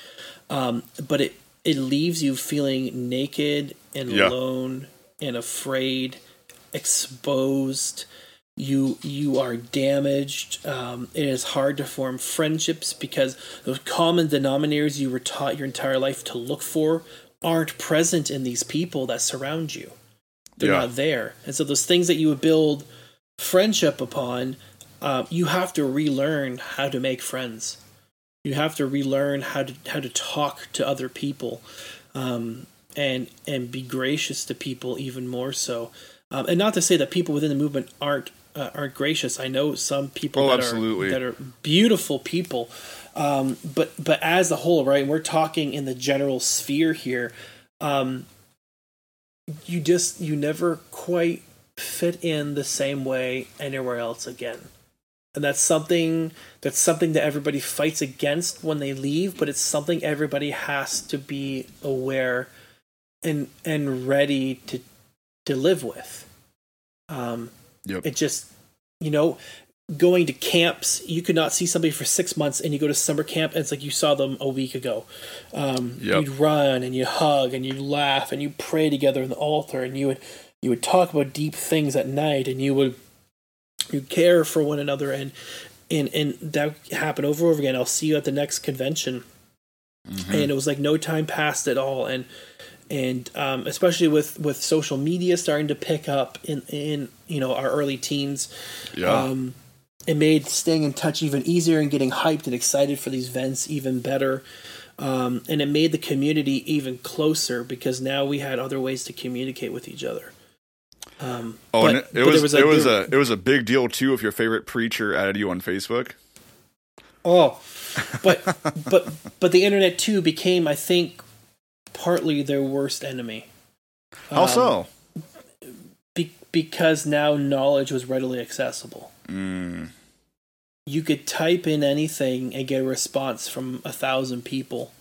Um, but it it leaves you feeling naked and Yeah. alone and afraid, exposed. You you are damaged. Um, it is hard to form friendships because those common denominators you were taught your entire life to look for aren't present in these people that surround you. They're Yeah. not there, and so those things that you would build friendship upon, uh, you have to relearn how to make friends. You have to relearn how to how to talk to other people, um, and and be gracious to people even more so. Um, and not to say that people within the movement aren't uh, aren't gracious. I know some people Oh, that absolutely. are that are beautiful people, um, but but as a whole, right? We're talking in the general sphere here. Um, you just you never quite fit in the same way anywhere else again and that's something that's something that everybody fights against when they leave but it's something everybody has to be aware and and ready to to live with um Yep. it just you know going to camps you could not see somebody for six months and you go to summer camp and it's like you saw them a week ago um, Yep. you'd run and you hug and you laugh and you pray together in the altar and you would you would talk about deep things at night and you would you care for one another and and and that happened over and over again. I'll see you at the next convention. And it was like no time passed at all and and um, especially with with social media starting to pick up in in you know our early teens Yeah. um, it made staying in touch even easier and getting hyped and excited for these events even better. Um, and it made the community even closer because now we had other ways to communicate with each other um, oh, but- and it, there was, it was a it was a big deal too if your favorite preacher added you on Facebook. Oh, but but but the internet too became, I think, partly their worst enemy. How Um, so? Be- because now knowledge was readily accessible. Mm. You could type in anything and get a response from a thousand people,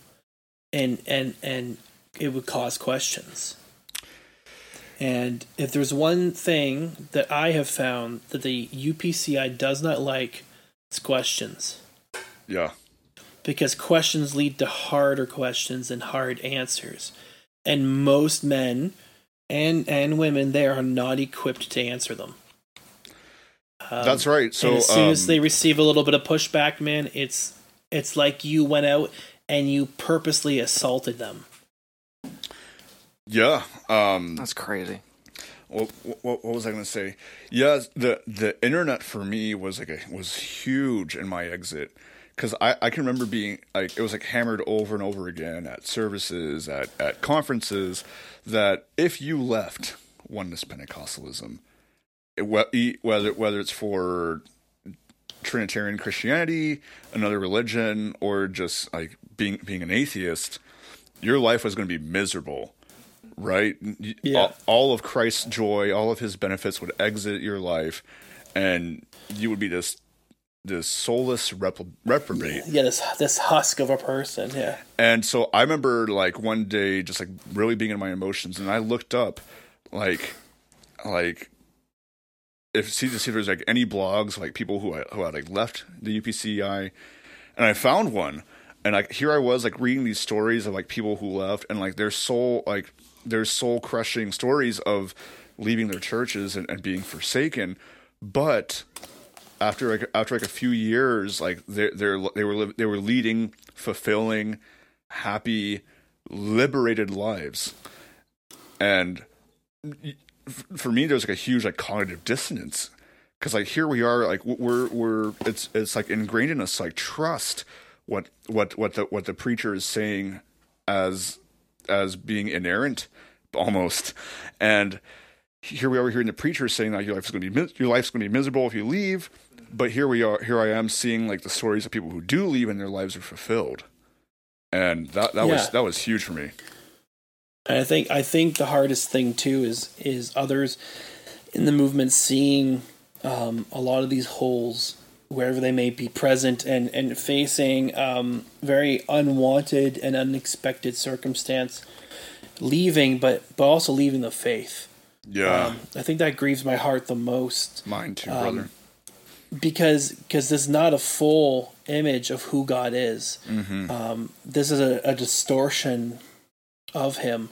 and and and it would cause questions. And if there's one thing that I have found that the UPCI does not like, it's questions. Yeah. Because questions lead to harder questions and hard answers. And most men and and women they are not equipped to answer them. Um, That's right. So as soon as um, they receive a little bit of pushback, man, it's it's like you went out and you purposely assaulted them. Yeah. Um, That's crazy. what, what, what was I going to say? Yeah, the the internet for me was like a, was huge in my exit because I, I can remember being like it was like hammered over and over again at services at at conferences that if you left oneness Pentecostalism, it, whether whether it's for Trinitarian Christianity, another religion, or just like being being an atheist, your life was going to be miserable, right? Yeah. All, all of Christ's joy, all of His benefits would exit your life, and you would be this this soulless rep- reprobate. Yeah, this this husk of a person. Yeah. And so I remember like one day just like really being in my emotions and I looked up like like if see to see if there's like any blogs like people who who had like left the UPCI and I found one and like here I was like reading these stories of like people who left and like their soul like their soul crushing stories of leaving their churches and, and being forsaken but after like after like a few years, like they they're they were they were leading fulfilling, happy, liberated lives, and for me, there's like a huge like cognitive dissonance because like here we are, like we're we're it's it's like ingrained in us like trust what what what the what the preacher is saying as as being inerrant almost. And here we are hearing the preacher saying that your life's going to be your life's going to be miserable if you leave. But here we are here i am seeing like the stories of people who do leave and their lives are fulfilled. And that that was that was huge for me. And I think I think the hardest thing too is is others in the movement seeing um, a lot of these holes wherever they may be present and and facing um, very unwanted and unexpected circumstance, leaving but but also leaving the faith. yeah. Um, I think that grieves my heart the most. Mine too um, brother. because because this is not a full image of who God is. hmm Um, this is a, a distortion of him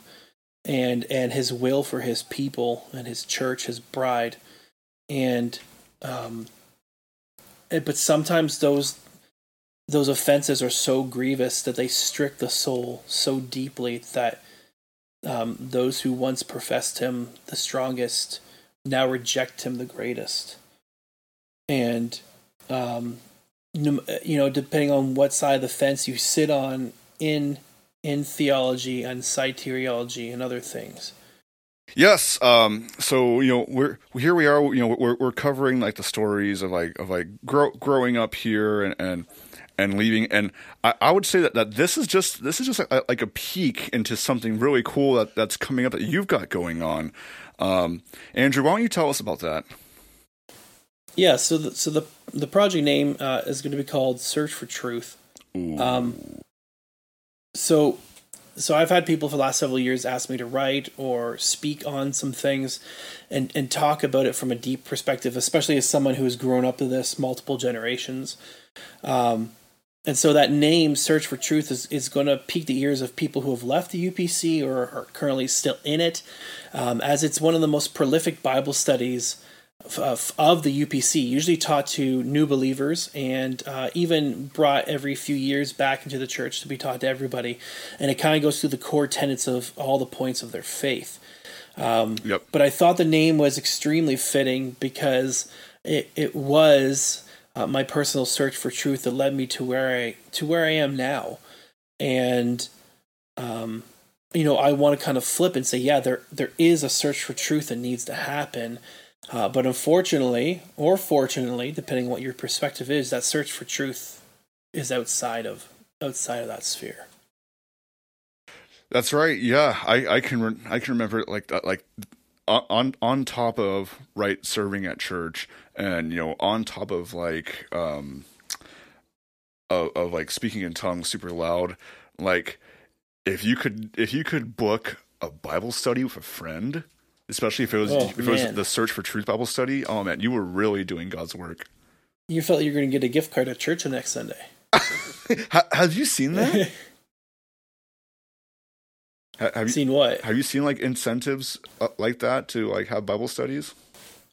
and and his will for his people and his church, his bride, and um, and- but sometimes those those offenses are so grievous that they strict the soul so deeply that um, those who once professed him the strongest now reject him the greatest, and um, you know, depending on what side of the fence you sit on in in theology and soteriology and other things. Yes. Um. So you know, we're here. We are. You know, we're we're covering like the stories of like of like grow, growing up here and and and leaving. And I, I would say that, that this is just this is just a, like a peek into something really cool that that's coming up that you've got going on. Um, Andrew, why don't you tell us about that? Yeah. So the so the the project name uh, is going to be called Search for Truth. Um, so so I've had people for the last several years ask me to write or speak on some things and and talk about it from a deep perspective, especially as someone who has grown up to this multiple generations. Um, and so that name, Search for Truth, is, is going to pique the ears of people who have left the UPC or are currently still in it, um, as it's one of the most prolific Bible studies of, of the UPC, usually taught to new believers and uh, even brought every few years back into the church to be taught to everybody. And it kind of goes through the core tenets of all the points of their faith. Um, Yep. But I thought the name was extremely fitting because it, it was uh, my personal search for truth that led me to where I to where I am now, and um, you know I want to kind of flip and say, yeah, there there is a search for truth that needs to happen, uh, but unfortunately or fortunately, depending what your perspective is, that search for truth is outside of outside of that sphere. That's right. Yeah, I I can re- I can remember it like that. Like on on- on top of right serving at church and you know on top of like um of, of like speaking in tongues super loud like if you could if you could book a bible study with a friend especially if it was Oh, if it was man. the search for truth bible study oh man you were really doing god's work You felt you were going to get a gift card at church the next Sunday. have you seen that have you Seen what? have you seen like incentives uh, like that to like have bible studies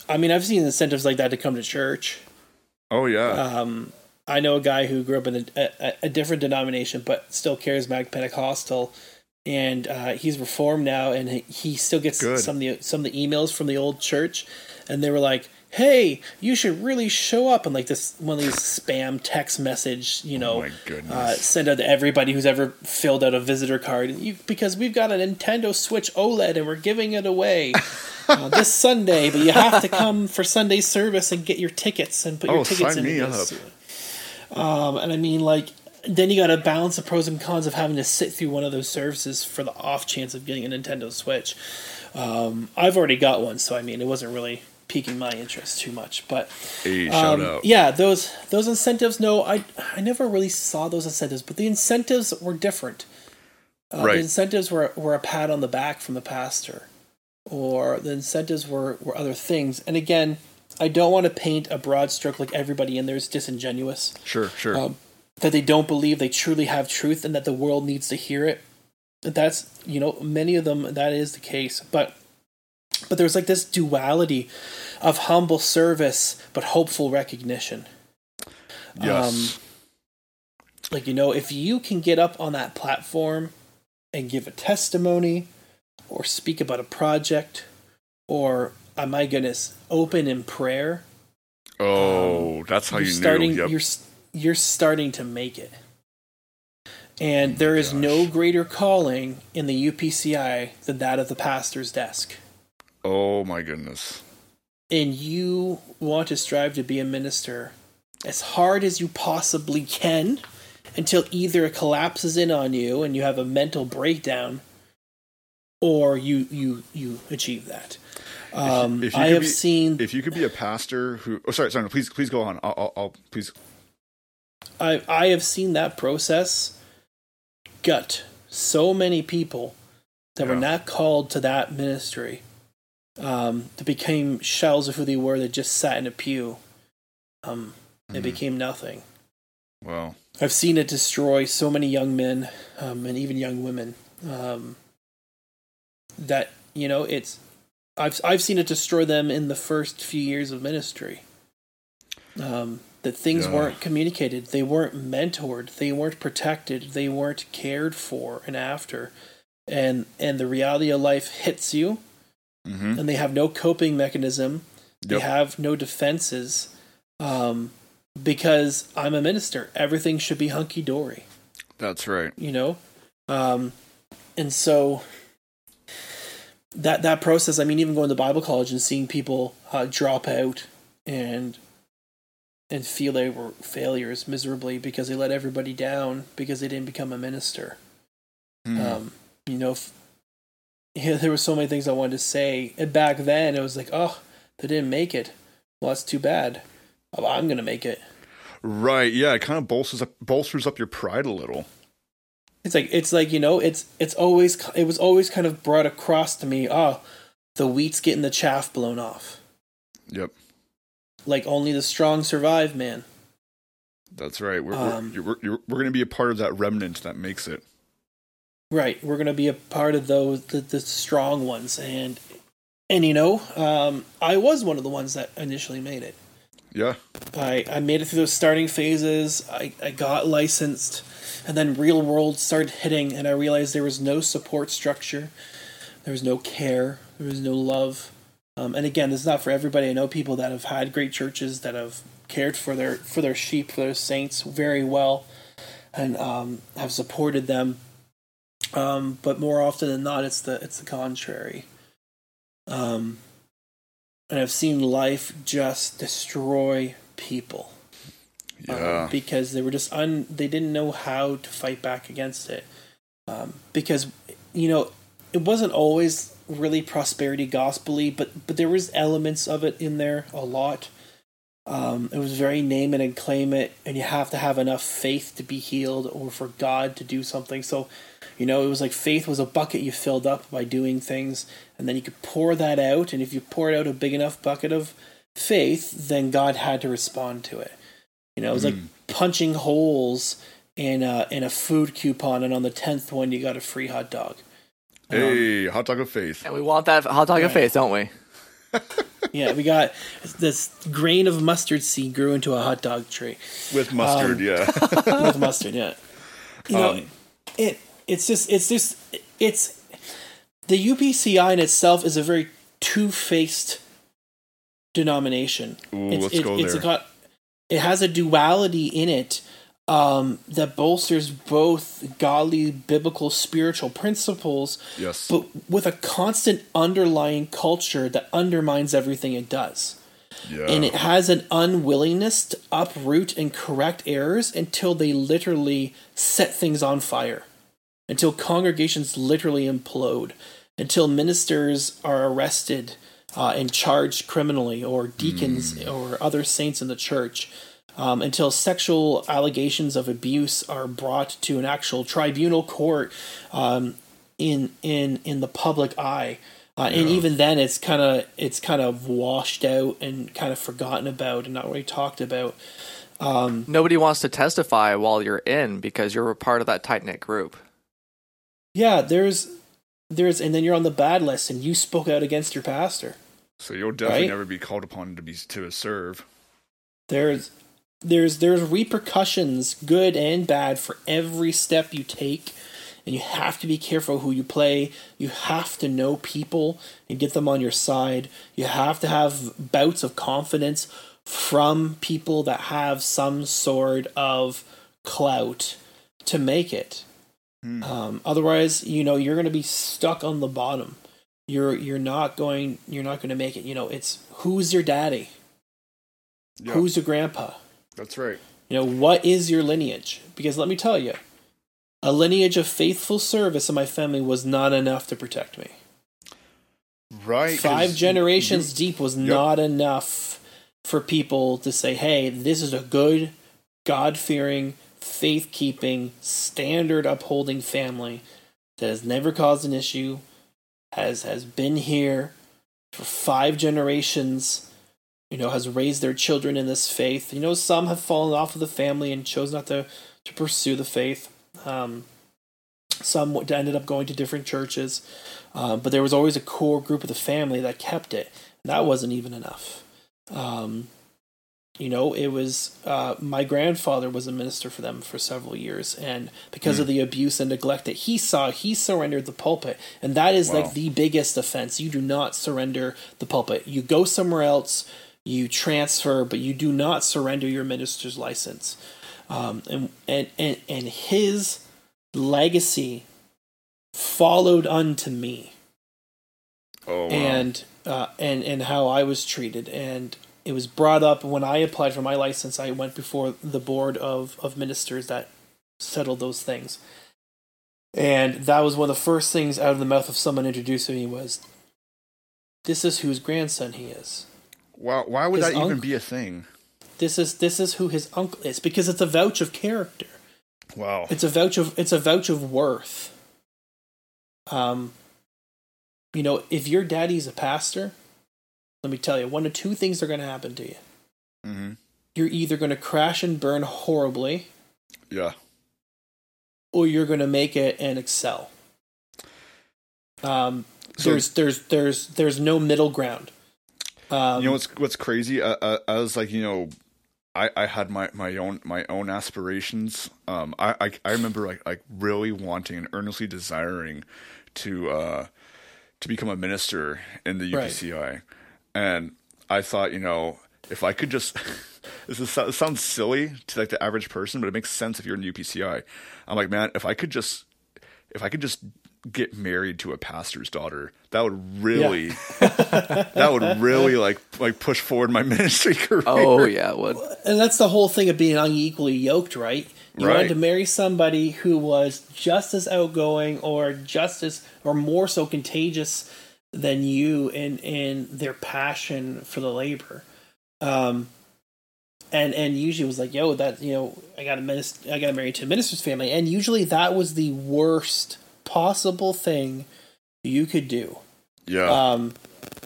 I mean, I've seen incentives like that to come to church. oh yeah Um, I know a guy who grew up in a, a, a different denomination, but still charismatic Pentecostal, and uh, he's reformed now, and he, still gets Good. some of the some of the emails from the old church, and they were like, "Hey, you should really show up," and like this one of these spam text message, you know, Oh uh, send out to everybody who's ever filled out a visitor card, you, because we've got a Nintendo Switch OLED and we're giving it away. Uh, this Sunday, but you have to come for Sunday service and get your tickets and put your Oh, tickets sign in. me this. up. Um, and I mean, like, then you got to balance the pros and cons of having to sit through one of those services for the off chance of getting a Nintendo Switch. Um, I've already got one, so I mean, it wasn't really piquing my interest too much. But hey um, yeah, those those incentives. No, I I never really saw those incentives, but the incentives were different. Uh, Right. The incentives were were a pat on the back from the pastor, or the incentives were were other things. And again, I don't want to paint a broad stroke like everybody in there is disingenuous sure sure um, that they don't believe they truly have truth and that the world needs to hear it. That's you know many of them that is the case, but but there's like this duality of humble service but hopeful recognition. yes um, Like you know, if you can get up on that platform and give a testimony or speak about a project or oh my goodness, open in prayer, oh that's how you're you starting knew yep. you're you're starting to make it. And there is Oh gosh. no greater calling in the UPCI than that of the pastor's desk. Oh my goodness. And you want to strive to be a minister as hard as you possibly can until either it collapses in on you and you have a mental breakdown or you you you achieve that. Um, if you I could have be- seen if you could be a pastor who oh sorry sorry no, please please go on. I'll, I'll, I'll please I I have seen that process gut so many people that were not called to that ministry um, that became shells of who they were that just sat in a pew. Um, it Mhm. became nothing. well I've seen it destroy so many young men um, and even young women. Um, that you know, it's I've I've seen it destroy them in the first few years of ministry. Um, that things Yeah. weren't communicated, they weren't mentored, they weren't protected, they weren't cared for and after, and and the reality of life hits you, hmm and they have no coping mechanism. They have no defenses. Um, because I'm a minister, everything should be hunky dory, that's right you know? Um, and so that that process, I mean, even going to Bible college and seeing people uh, drop out and and feel they were failures miserably because they let everybody down because they didn't become a minister. Hmm. Um, you know, f- yeah, there were so many things I wanted to say. And back then, it was like, oh, they didn't make it. Well, that's too bad. I'm gonna make it. right yeah it kind of bolsters up bolsters up your pride a little It's like it's like you know, it's it's always it was always kind of brought across to me. Oh, the wheat's getting the chaff blown off. yep Like only the strong survive, man. that's right we're Um, we're, you're, you're, we're going to be a part of that remnant that makes it Right, we're gonna be a part of those the, the strong ones, and and you know, um, I was one of the ones that initially made it. yeah I, I made it through those starting phases. I, I got licensed, and then real world started hitting, and I realized there was no support structure, there was no care, there was no love. Um, and again, this is not for everybody. I know people that have had great churches that have cared for their for their sheep, for their saints very well, and um, have supported them. Um, but more often than not, it's the it's the contrary. Um, and I've seen life just destroy people um, because they were just un they didn't know how to fight back against it um, because you know it wasn't always really prosperity gospely, but but there was elements of it in there a lot. Um, it was very name it and claim it, and you have to have enough faith to be healed or for God to do something. So, you know, it was like faith was a bucket you filled up by doing things, and then you could pour that out. And if you poured out a big enough bucket of faith, then God had to respond to it. You know, it was like punching holes in a, in a food coupon, and on the tenth one, you got a free hot dog. Hey, hot dog of faith. And we want that hot dog of faith, don't we? Yeah, we got this grain of mustard seed grew into a hot dog tree With mustard, Um, yeah. with mustard. Yeah, you know, Um, it it's just it's just it's the UPCI in itself is a very two faced denomination. Ooh, it's, let's it, go it's there. got it has a duality in it um, that bolsters both godly biblical spiritual principles yes. but with a constant underlying culture that undermines everything it does yeah. and it has an unwillingness to uproot and correct errors until they literally set things on fire, until congregations literally implode, until ministers are arrested uh, and charged criminally, or deacons or other saints in the church. Um, until sexual allegations of abuse are brought to an actual tribunal court um, in in in the public eye, uh, and even then, it's kind of it's kind of washed out and kind of forgotten about and not really talked about. Nobody wants to testify while you're in because you're a part of that tight knit group. Yeah, there's there's and then you're on the bad list and you spoke out against your pastor. so you'll definitely right? never be called upon to be to serve. There's there's there's repercussions, good and bad, for every step you take, and you have to be careful who you play. You have to know people and get them on your side. You have to have bouts of confidence from people that have some sort of clout to make it. Um, otherwise, you know, you're going to be stuck on the bottom. You're you're not going you're not going to make it. You know, it's who's your daddy? Yeah, Who's your grandpa? That's right. You know, what is your lineage? Because let me tell you, a lineage of faithful service in my family was not enough to protect me. Right. Five you- generations deep was not enough for people to say, hey, this is a good, God fearing, faith keeping, standard upholding family that has never caused an issue, has has been here for five generations, you know, has raised their children in this faith. You know, some have fallen off of the family and chose not to, to pursue the faith. Um, some ended up going to different churches, um, but there was always a core group of the family that kept it. That wasn't even enough. Um, you know, it was uh, my grandfather was a minister for them for several years, and because of the abuse and neglect that he saw, he surrendered the pulpit, and that is Wow. like the biggest offense. You do not surrender the pulpit. You go somewhere else, you transfer, but you do not surrender your minister's license. Um, and, and and and his legacy followed unto me Oh, wow. and uh, and and how I was treated, and it was brought up when I applied for my license. I went before the board of of ministers that settled those things, and that was one of the first things out of the mouth of someone introducing me was, "This is whose grandson he is. Why, why would that even be a thing? This is this is who his uncle is because it's a vouch of character." Wow. It's a vouch of it's a vouch of worth. Um, you know, if your daddy's a pastor, let me tell you, one of two things are going to happen to you. hmm You're either going to crash and burn horribly, Yeah. or you're going to make it and excel. Um, So- there's there's there's there's no middle ground. Um, you know what's what's crazy? I, I, I was like, you know, I, I had my, my own my own aspirations. Um, I, I I remember like like really wanting and earnestly desiring to uh to become a minister in the Right. UPCI, and I thought, you know, if I could just. This is, it sounds silly to like the average person, but it makes sense if you're in UPCI. I'm like, man, if I could just, if I could just get married to a pastor's daughter, that would really, that would really like like push forward my ministry career. Oh yeah, it would. and that's the whole thing of being unequally yoked, right? You wanted to marry somebody who was just as outgoing or just as or more so contagious than you in in their passion for the labor. Um and and usually it was like, yo, that you know, I got a minister, I got married to a minister's family, and usually that was the worst possible thing you could do Yeah. um,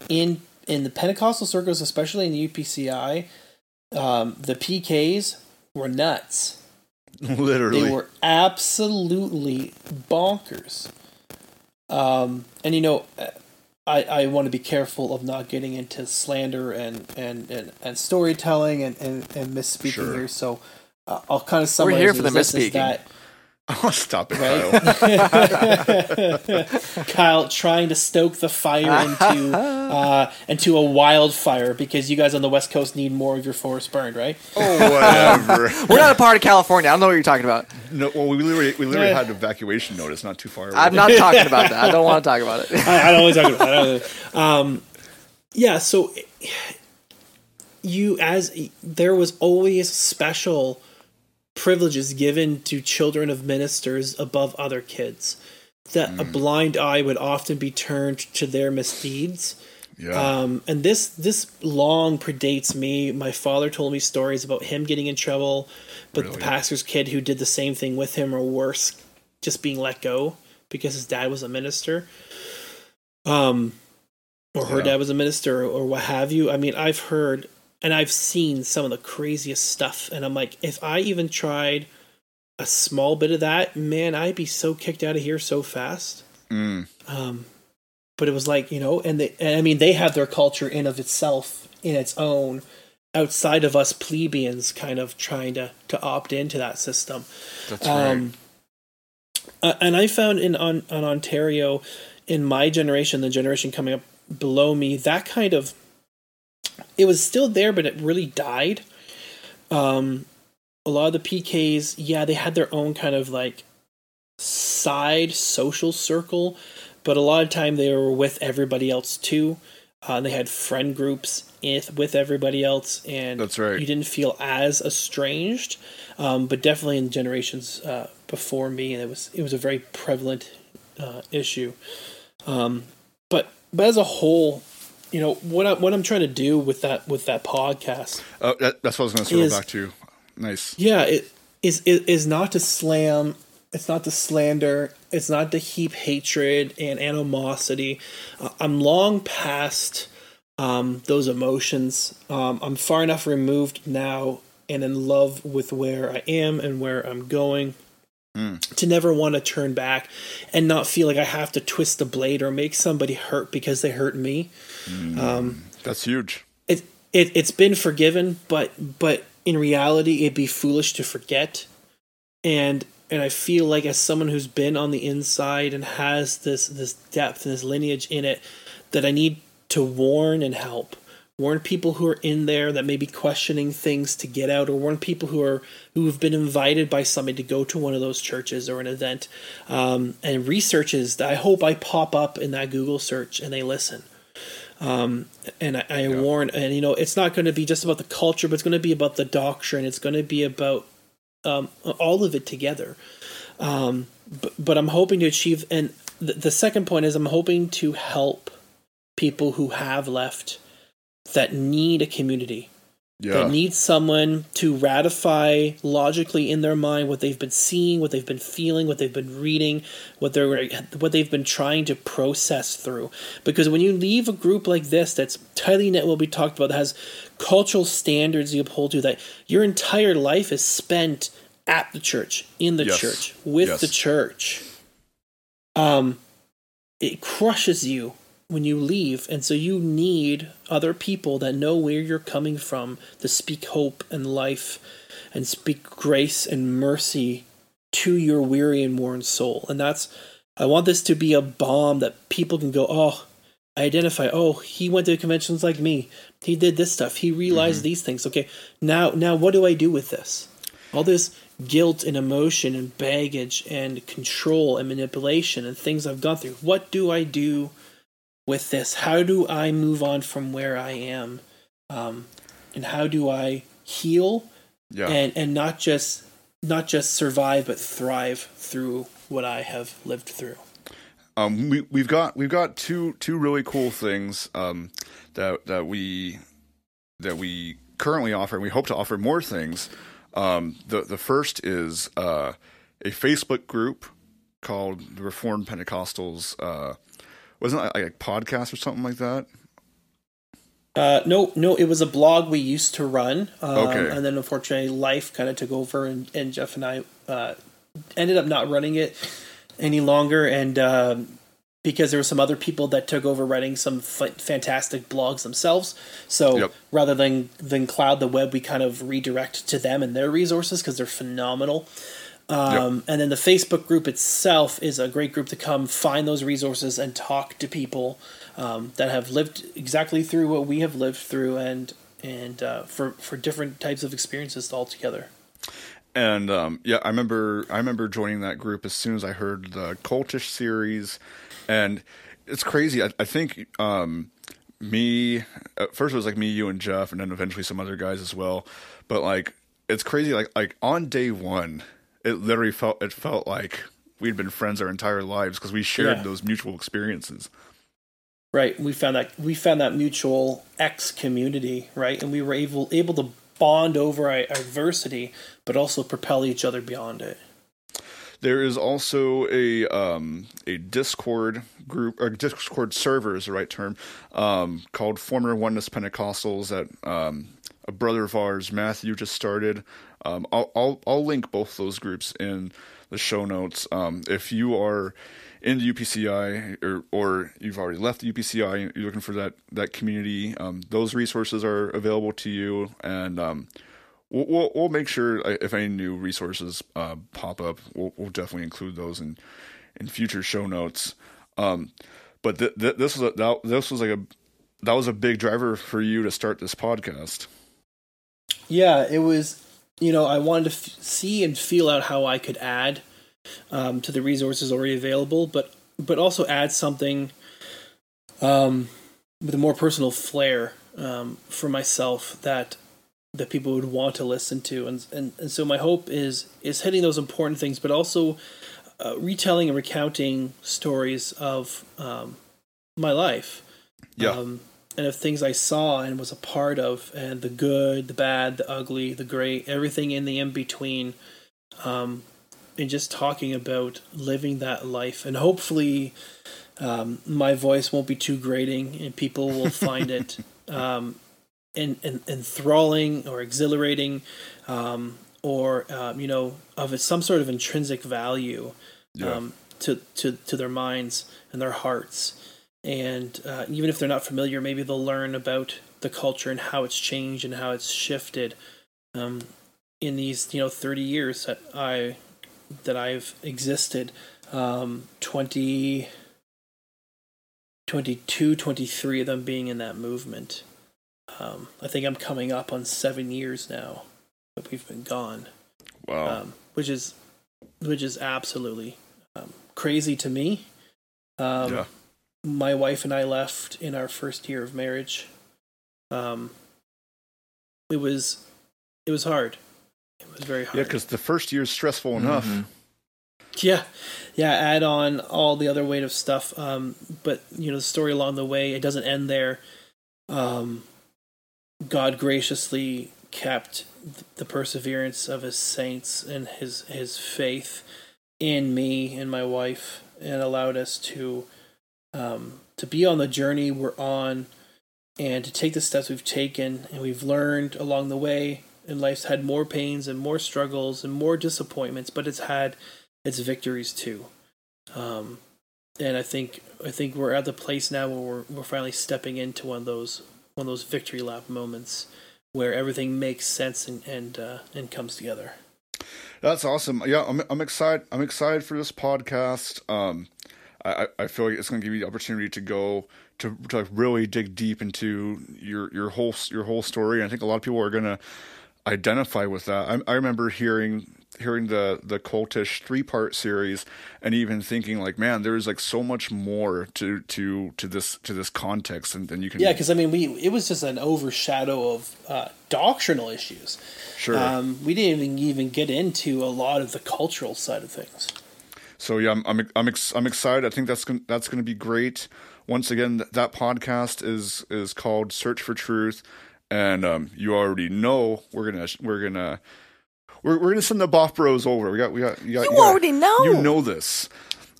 in in the Pentecostal circles, especially in the UPCI, um, the PKs were nuts. Literally. They were absolutely bonkers. Um, and you know, I, I want to be careful of not getting into slander and and, and, and storytelling and, and, and misspeaking Sure. here. So uh, I'll kind of summarize. We're here for the as misspeaking. That, oh, stop it, Kyle. right? Kyle trying to stoke the fire into uh, into a wildfire because you guys on the West Coast need more of your forest burned, right? Oh, whatever. We're not a part of California. I don't know what you're talking about. No, well, we literally we literally had an evacuation notice not too far away. I'm not talking about that. I don't want to talk about it. I, I don't always talk about that. Um, yeah, so you as there was always special privileges given to children of ministers above other kids. That a blind eye would often be turned to their misdeeds. yeah. Um, and this this long predates me. My father told me stories about him getting in trouble, but the pastor's kid who did the same thing with him, or worse, just being let go because his dad was a minister, um, or her Yeah. dad was a minister, or what have you. I mean, I've heard and I've seen some of the craziest stuff, and I'm like, if I even tried a small bit of that, man, I'd be so kicked out of here so fast. Mm. Um, but it was like you know, and they, and I mean, they have their culture in of itself, in its own, outside of us plebeians, kind of trying to to opt into that system. That's right. Um, uh, and I found in on, on Ontario, in my generation, the generation coming up below me, that kind of it was still there, but it really died. Um, a lot of the PKs, yeah, they had their own kind of like side social circle, but a lot of time they were with everybody else too. Uh, they had friend groups with with everybody else, and That's right. You didn't feel as estranged, um, but definitely in generations uh, before me, it was it was a very prevalent uh, issue. Um, but but as a whole, you know what I, what I'm trying to do with that with that podcast Oh, that, that's what I was going to circle back to. Nice. yeah, it is is is not to slam. It's not to slander. It's not to heap hatred and animosity. Uh, I'm long past um, those emotions. Um, I'm far enough removed now and in love with where I am and where I'm going Mm. to never want to turn back and not feel like I have to twist the blade or make somebody hurt because they hurt me mm. um, That's huge. it, it it's been forgiven, but but in reality, it'd be foolish to forget. And and I feel like as someone who's been on the inside and has this this depth and this lineage in it, that I need to warn and help. Warn people who are in there that may be questioning things to get out, or warn people who are who have been invited by somebody to go to one of those churches or an event, um, and researches. That I hope I pop up in that Google search and they listen and I, I warn, and you know, it's not going to be just about the culture, but it's going to be about the doctrine. It's going to be about um, all of it together. Um, but, but I'm hoping to achieve, and the, the second point is I'm hoping to help people who have left that need a community Yeah. that need someone to ratify logically in their mind what they've been seeing, what they've been feeling, what they've been reading, what they're what they've been trying to process through. Because when you leave a group like this that's tightly knit, will be talked about, that has cultural standards you uphold to, that your entire life is spent at the church, in the Yes. church, with Yes. the church. Um, it crushes you when you leave and so you need other people that know where you're coming from to speak hope and life and speak grace and mercy to your weary and worn soul. And that's i want this to be a balm that people can go oh i identify oh he went to conventions like me. He did this stuff. He realized mm-hmm. these things. Okay now now what do i do with this? All this guilt and emotion and baggage and control and manipulation and things I've gone through. What do I do with this? How do I move on from where I am? Um, and how do I heal yeah. and and not just not just survive but thrive through what I have lived through. Um, we we've got we've got two two really cool things um, that that we that we currently offer, and we hope to offer more things. Um, the the first is uh, a Facebook group called the Reformed Pentecostals. Uh, wasn't it like a podcast or something like that? Uh, no, no, it was a blog we used to run, um, Okay. and then unfortunately life kind of took over, and, and Jeff and I uh, ended up not running it any longer, and um, because there were some other people that took over writing some f- fantastic blogs themselves. So Yep. rather than than cloud the web, we kind of redirect to them and their resources because they're phenomenal. Um, And then the Facebook group itself is a great group to come find those resources and talk to people um, that have lived exactly through what we have lived through, and and uh, for for different types of experiences altogether. And um, yeah, I remember I remember joining that group as soon as I heard the cultish series, and it's crazy. I, I think um, me at first it was like me, you, and Jeff, and then eventually some other guys as well. But like it's crazy. Like like on day one, it literally felt it felt like we'd been friends our entire lives because we shared Yeah. those mutual experiences. Right. We found that we found that mutual X community, right? And we were able able to bond over our adversity, but also propel each other beyond it. There is also a um, a Discord group or Discord server is the right term um, called Former Oneness Pentecostals that um, a brother of ours Matthew just started. Um, I'll, I'll I'll link both those groups in the show notes. Um, if you are in the UPCI or or you've already left the UPCI, you're looking for that that community. Um, those resources are available to you, and um, we'll, we'll, we'll make sure if any new resources uh, pop up, we'll, we'll definitely include those in in future show notes. Um, but th- th- this was a, that, this was like a that was a big driver for you to start this podcast. Yeah, it was. You know, I wanted to f- see and feel out how I could add um, to the resources already available, but but also add something um, with a more personal flair um, for myself that that people would want to listen to, and and, and so my hope is is hitting those important things, but also uh, retelling and recounting stories of um, my life Yeah, um, and of things I saw and was a part of, and the good, the bad, the ugly, the great, everything in the in between, um, and just talking about living that life. And hopefully, um, my voice won't be too grating, and people will find it um, en- en- enthralling or exhilarating, um, or um, you know, of some sort of intrinsic value yeah, um, to, to, to their minds and their hearts. And uh, even if they're not familiar, maybe they'll learn about the culture and how it's changed and how it's shifted um, in these you know 30 years that I that I've existed. Um, 20, 22, 23 of them being in that movement. Um, I think I'm coming up on seven years now that we've been gone wow, um, which is which is absolutely um, crazy to me. Um, yeah, My wife and I left in our first year of marriage. Um, it was it was hard. It was very hard. yeah. Because the first year is stressful enough. Mhm. Yeah, yeah. Add on all the other weight of stuff. Um, but you know, the story along the way, it doesn't end there. Um, God graciously kept th- the perseverance of His saints and His His faith in me and my wife, and allowed us to um, to be on the journey we're on, and to take the steps we've taken, and we've learned along the way. And life's had more pains and more struggles and more disappointments, but it's had its victories too. Um, and I think I think we're at the place now where we're we're finally stepping into one of those one of those victory lap moments where everything makes sense and and uh, and comes together. That's awesome. Yeah, I'm I'm excited. I'm excited for this podcast. Um, I I feel like it's going to give you the opportunity to go to to like really dig deep into your your whole your whole story. And I think a lot of people are going to identify with that. I, I remember hearing hearing the the cultish three part series and even thinking like man there's like so much more to to to this to this context and then you can Yeah, because I mean, we it was just an overshadow of uh, doctrinal issues. sure Um, we didn't even even get into a lot of the cultural side of things. So yeah i'm i'm i'm, ex- I'm excited i think that's gonna that's gonna be great once again th- that podcast is is called search for truth and um you already know we're gonna we're gonna we're, we're gonna send the Boff Bros over. We got we got you, got, You got- already know. You know this.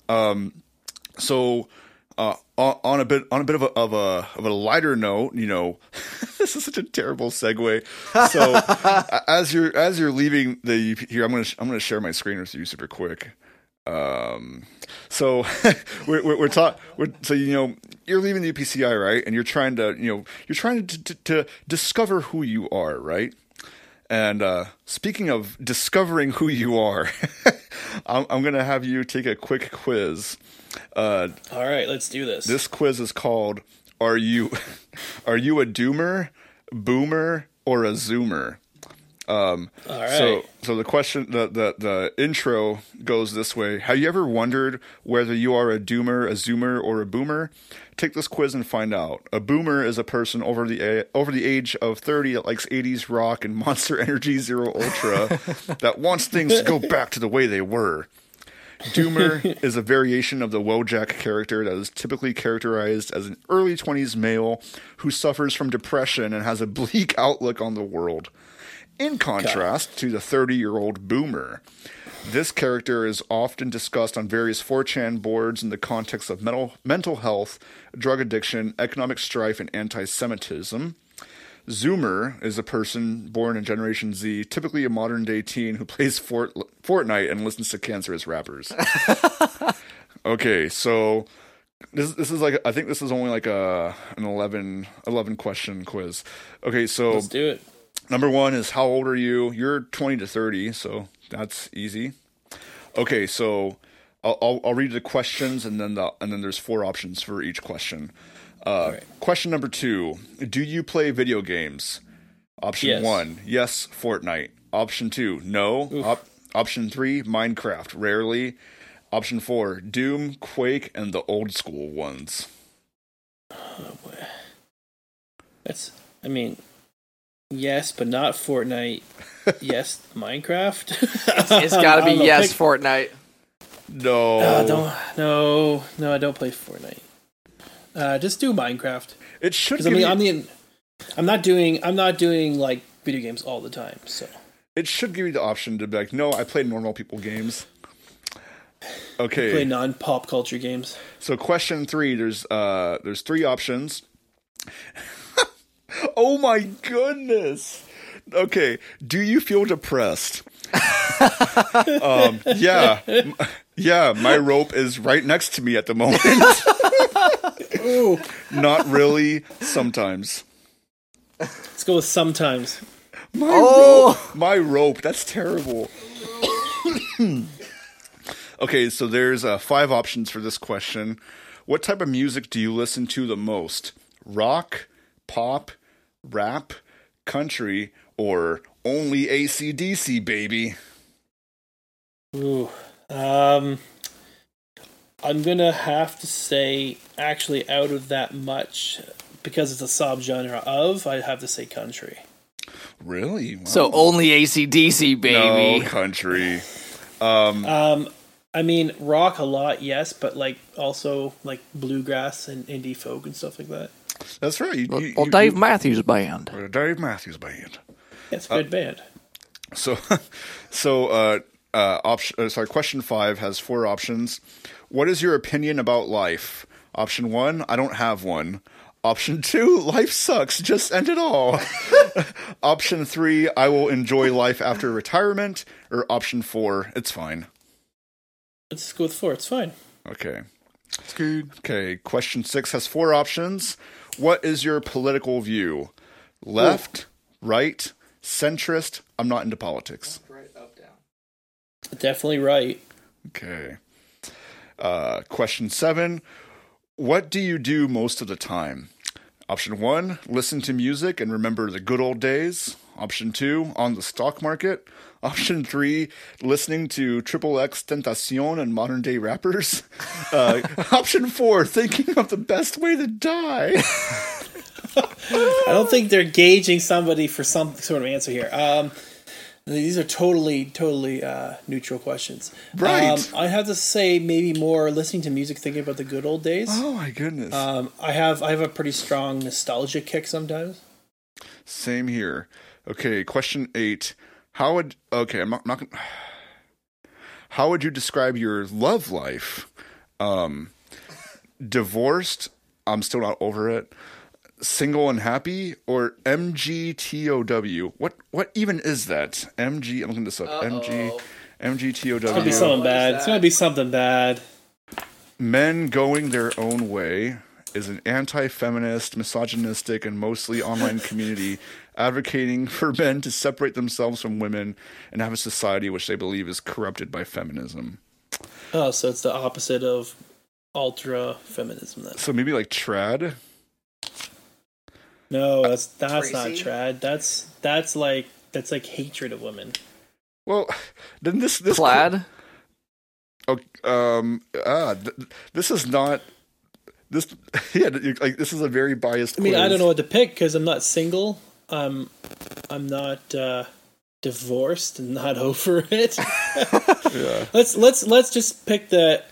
Um, so uh, on on a bit on a bit of a of a of a lighter note, you know, this is such a terrible segue. So as you're as you're leaving the here, I'm gonna I'm gonna share my screen with you super quick. Um, so we're we're, we're talking. So you know, you're leaving the UPCI, right? And you're trying to you know you're trying to to, to discover who you are, right? And uh, speaking of discovering who you are, I'm, I'm going to have you take a quick quiz. Uh, All right, let's do this. this quiz is called "Are you are you a doomer, boomer, or a zoomer?" Um, right. So, so the question, the, the the intro goes this way: Have you ever wondered whether you are a doomer, a zoomer, or a boomer? Take this quiz and find out. A boomer is a person over the over the age of thirty that likes '80s rock and Monster Energy Zero Ultra, that wants things to go back to the way they were. Doomer is a variation of the Wojak character that is typically characterized as an early 20s male who suffers from depression and has a bleak outlook on the world. In contrast to the 30 year old Boomer, this character is often discussed on various 4chan boards in the context of mental, mental health, drug addiction, economic strife, and anti Semitism. Zoomer is a person born in Generation Z, typically a modern day teen who plays Fort, Fortnite and listens to cancerous rappers. okay, so this this is like I think this is only like a an 11, 11 question quiz. Okay, so let's do it. Number one is how old are you? You're twenty to thirty, so that's easy. Okay, so I'll I'll, I'll read the questions and then the and then there's four options for each question. Uh, right. Question number two: Do you play video games? Option Yes. one: Yes, Fortnite. Option two: No. Op- option three: Minecraft. Rarely. Option four: Doom, Quake, and the old school ones. That's. I mean, yes, but not Fortnite. yes, Minecraft. It's got to be yes, pick- Fortnite. No. Uh, don't. No, no, I don't play Fortnite. Uh, just do Minecraft. it should. Because I mean, you... I'm the. I'm not doing. I'm not doing like video games all the time. So It should give you the option to be like, no, I play normal people games. Okay. play non-pop culture games. So question three, there's uh there's three options. Oh my goodness. Okay. Do you feel depressed? um yeah. Yeah, my rope is right next to me at the moment. Ooh, Not really, sometimes. let's go with sometimes. My Oh. rope. My rope. That's terrible. okay, so there's uh, five options for this question. What type of music do you listen to the most? Rock, pop, rap, country, or only ACDC, baby? Ooh. Um, I'm gonna have to say, actually, out of that much, because it's a subgenre of, I have to say country. Really? Wow. So only ACDC, baby. no country. Um, I mean, rock a lot, yes, but like also like bluegrass and indie folk and stuff like that. That's right. You, Well, you- well, you- Dave Matthews Band. you- Dave Matthews Band. It's a good band. So, so uh, uh, option. Uh, sorry, question five has four options. What is your opinion about life? Option one: I don't have one. Option two: Life sucks. Just end it all. option three: I will enjoy life after retirement. Or option four: It's fine. Let's go with four. It's fine. Okay. It's good. Okay. Question six has four options. What is your political view? Left, right, centrist. I'm not into politics. Definitely right. Okay. Uh, question seven. What do you do most of the time? Option one, listen to music and remember the good old days. Option two, on the stock market. Option three, listening to Triple X Tentacion and modern day rappers. Uh, option four, thinking of the best way to die. I don't think they're gauging somebody for some sort of answer here. Um, these are totally, totally uh, neutral questions. Right. Um, I have to say, maybe more listening to music, thinking about the good old days. Oh my goodness. Um, I have, I have a pretty strong nostalgia kick sometimes. Same here. Okay, question eight. How would okay? I'm not, I'm not gonna. How would you describe your love life? Um, divorced. I'm still not over it. Single and happy, or MGTOW? What what even is that? MG. I'm looking this up. MG Uh-oh. It's gonna be something bad. It's gonna be something bad. Men going their own way is an anti-feminist, misogynistic, and mostly online community advocating for men to separate themselves from women and have a society which they believe is corrupted by feminism. Oh, so it's the opposite of ultra feminism. Then So maybe like trad. no, that's that's not trad. That's that's like that's like hatred of women. Well, then this this Plaid. Oh, um, ah, th- this is not this. Yeah, like this is a very biased. I mean, I don't know what to pick because I'm not single. I'm I'm not uh, divorced and not over it. Yeah. let's let's let's just pick the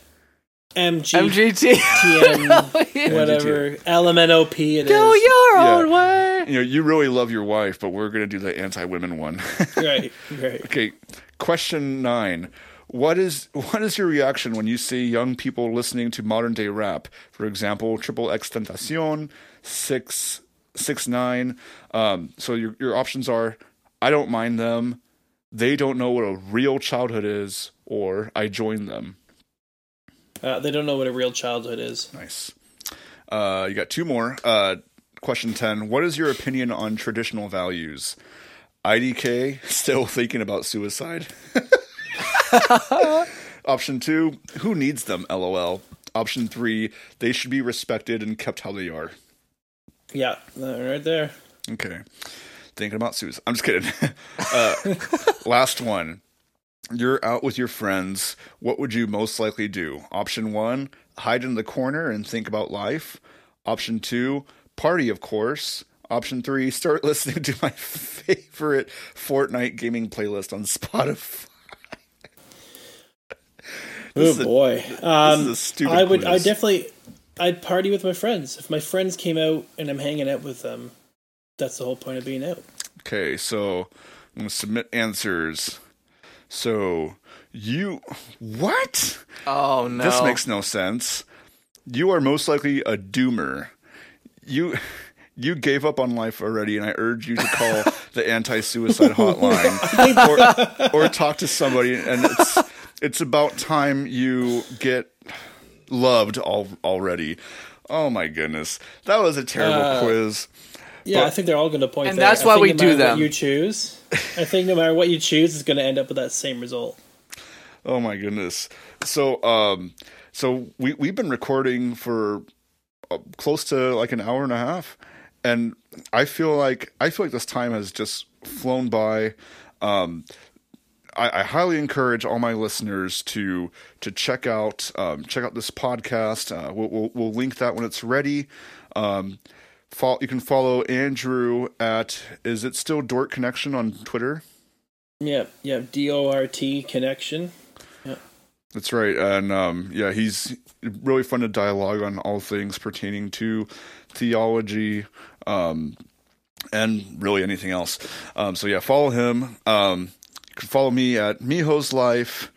MG MGT. TM whatever LMNOP it is. Go your Yeah. own way. You know, you really love your wife, but we're gonna do the anti-women one. right, right. Okay, question nine. What is what is your reaction when you see young people listening to modern day rap? For example, Triple X Tentacion, Six Six Nine. Um, so your your options are: I don't mind them, they don't know what a real childhood is, or I join them. Uh, they don't know what a real childhood is. Nice. Uh, you got two more. Uh, question 10. What is your opinion on traditional values? IDK, still thinking about suicide. Option two, who needs them? LOL. Option three, they should be respected and kept how they are. Yeah, uh, right there. Okay. Thinking about suicide. I'm just kidding. uh, last one. You're out with your friends. What would you most likely do? Option one, hide in the corner and think about life. Option two, party, of course. Option three, start listening to my favorite Fortnite gaming playlist on Spotify. Oh This is a- boy. Um, a stupid I would. I definitely. I'd party with my friends. If my friends came out and I'm hanging out with them, that's the whole point of being out. Okay, so I'm going to submit answers. So you. What? Oh no. This makes no sense. You are most likely a doomer. You you gave up on life already, and I urge you to call the anti-suicide hotline or or talk to somebody. And it's it's about time you get loved all, already. Oh my goodness, that was a terrible Uh, quiz. Yeah, But- I think they're all going to point. And there. that's I why think we no do matter them. What you choose. I think no matter what you choose, it's going to end up with that same result. Oh my goodness. So um so we we've been recording for uh, close to like an hour and a half and I feel like I feel like this time has just flown by. Um I, I highly encourage all my listeners to to check out um, check out this podcast. Uh, we'll, we'll we'll link that when it's ready. Um, follow, you can follow Andrew at is it still Dort Connection on Twitter? Yeah, yeah. D O R T connection. Yeah, That's right, and um, yeah, he's really fun to dialogue on all things pertaining to theology, um, and really anything else. Um, so yeah, follow him. Um, you can follow me at Miho's Life,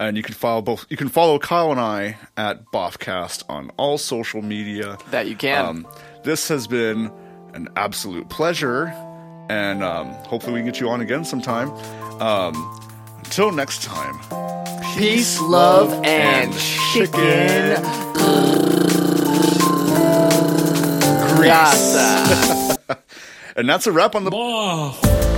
and you can follow both. You can follow Kyle and I at Boffcast on all social media. that you can. Um, this has been an absolute pleasure, and um, hopefully we can get you on again sometime. Um, until next time. Peace, love, and chicken. Grease. And that's a wrap on the Oh.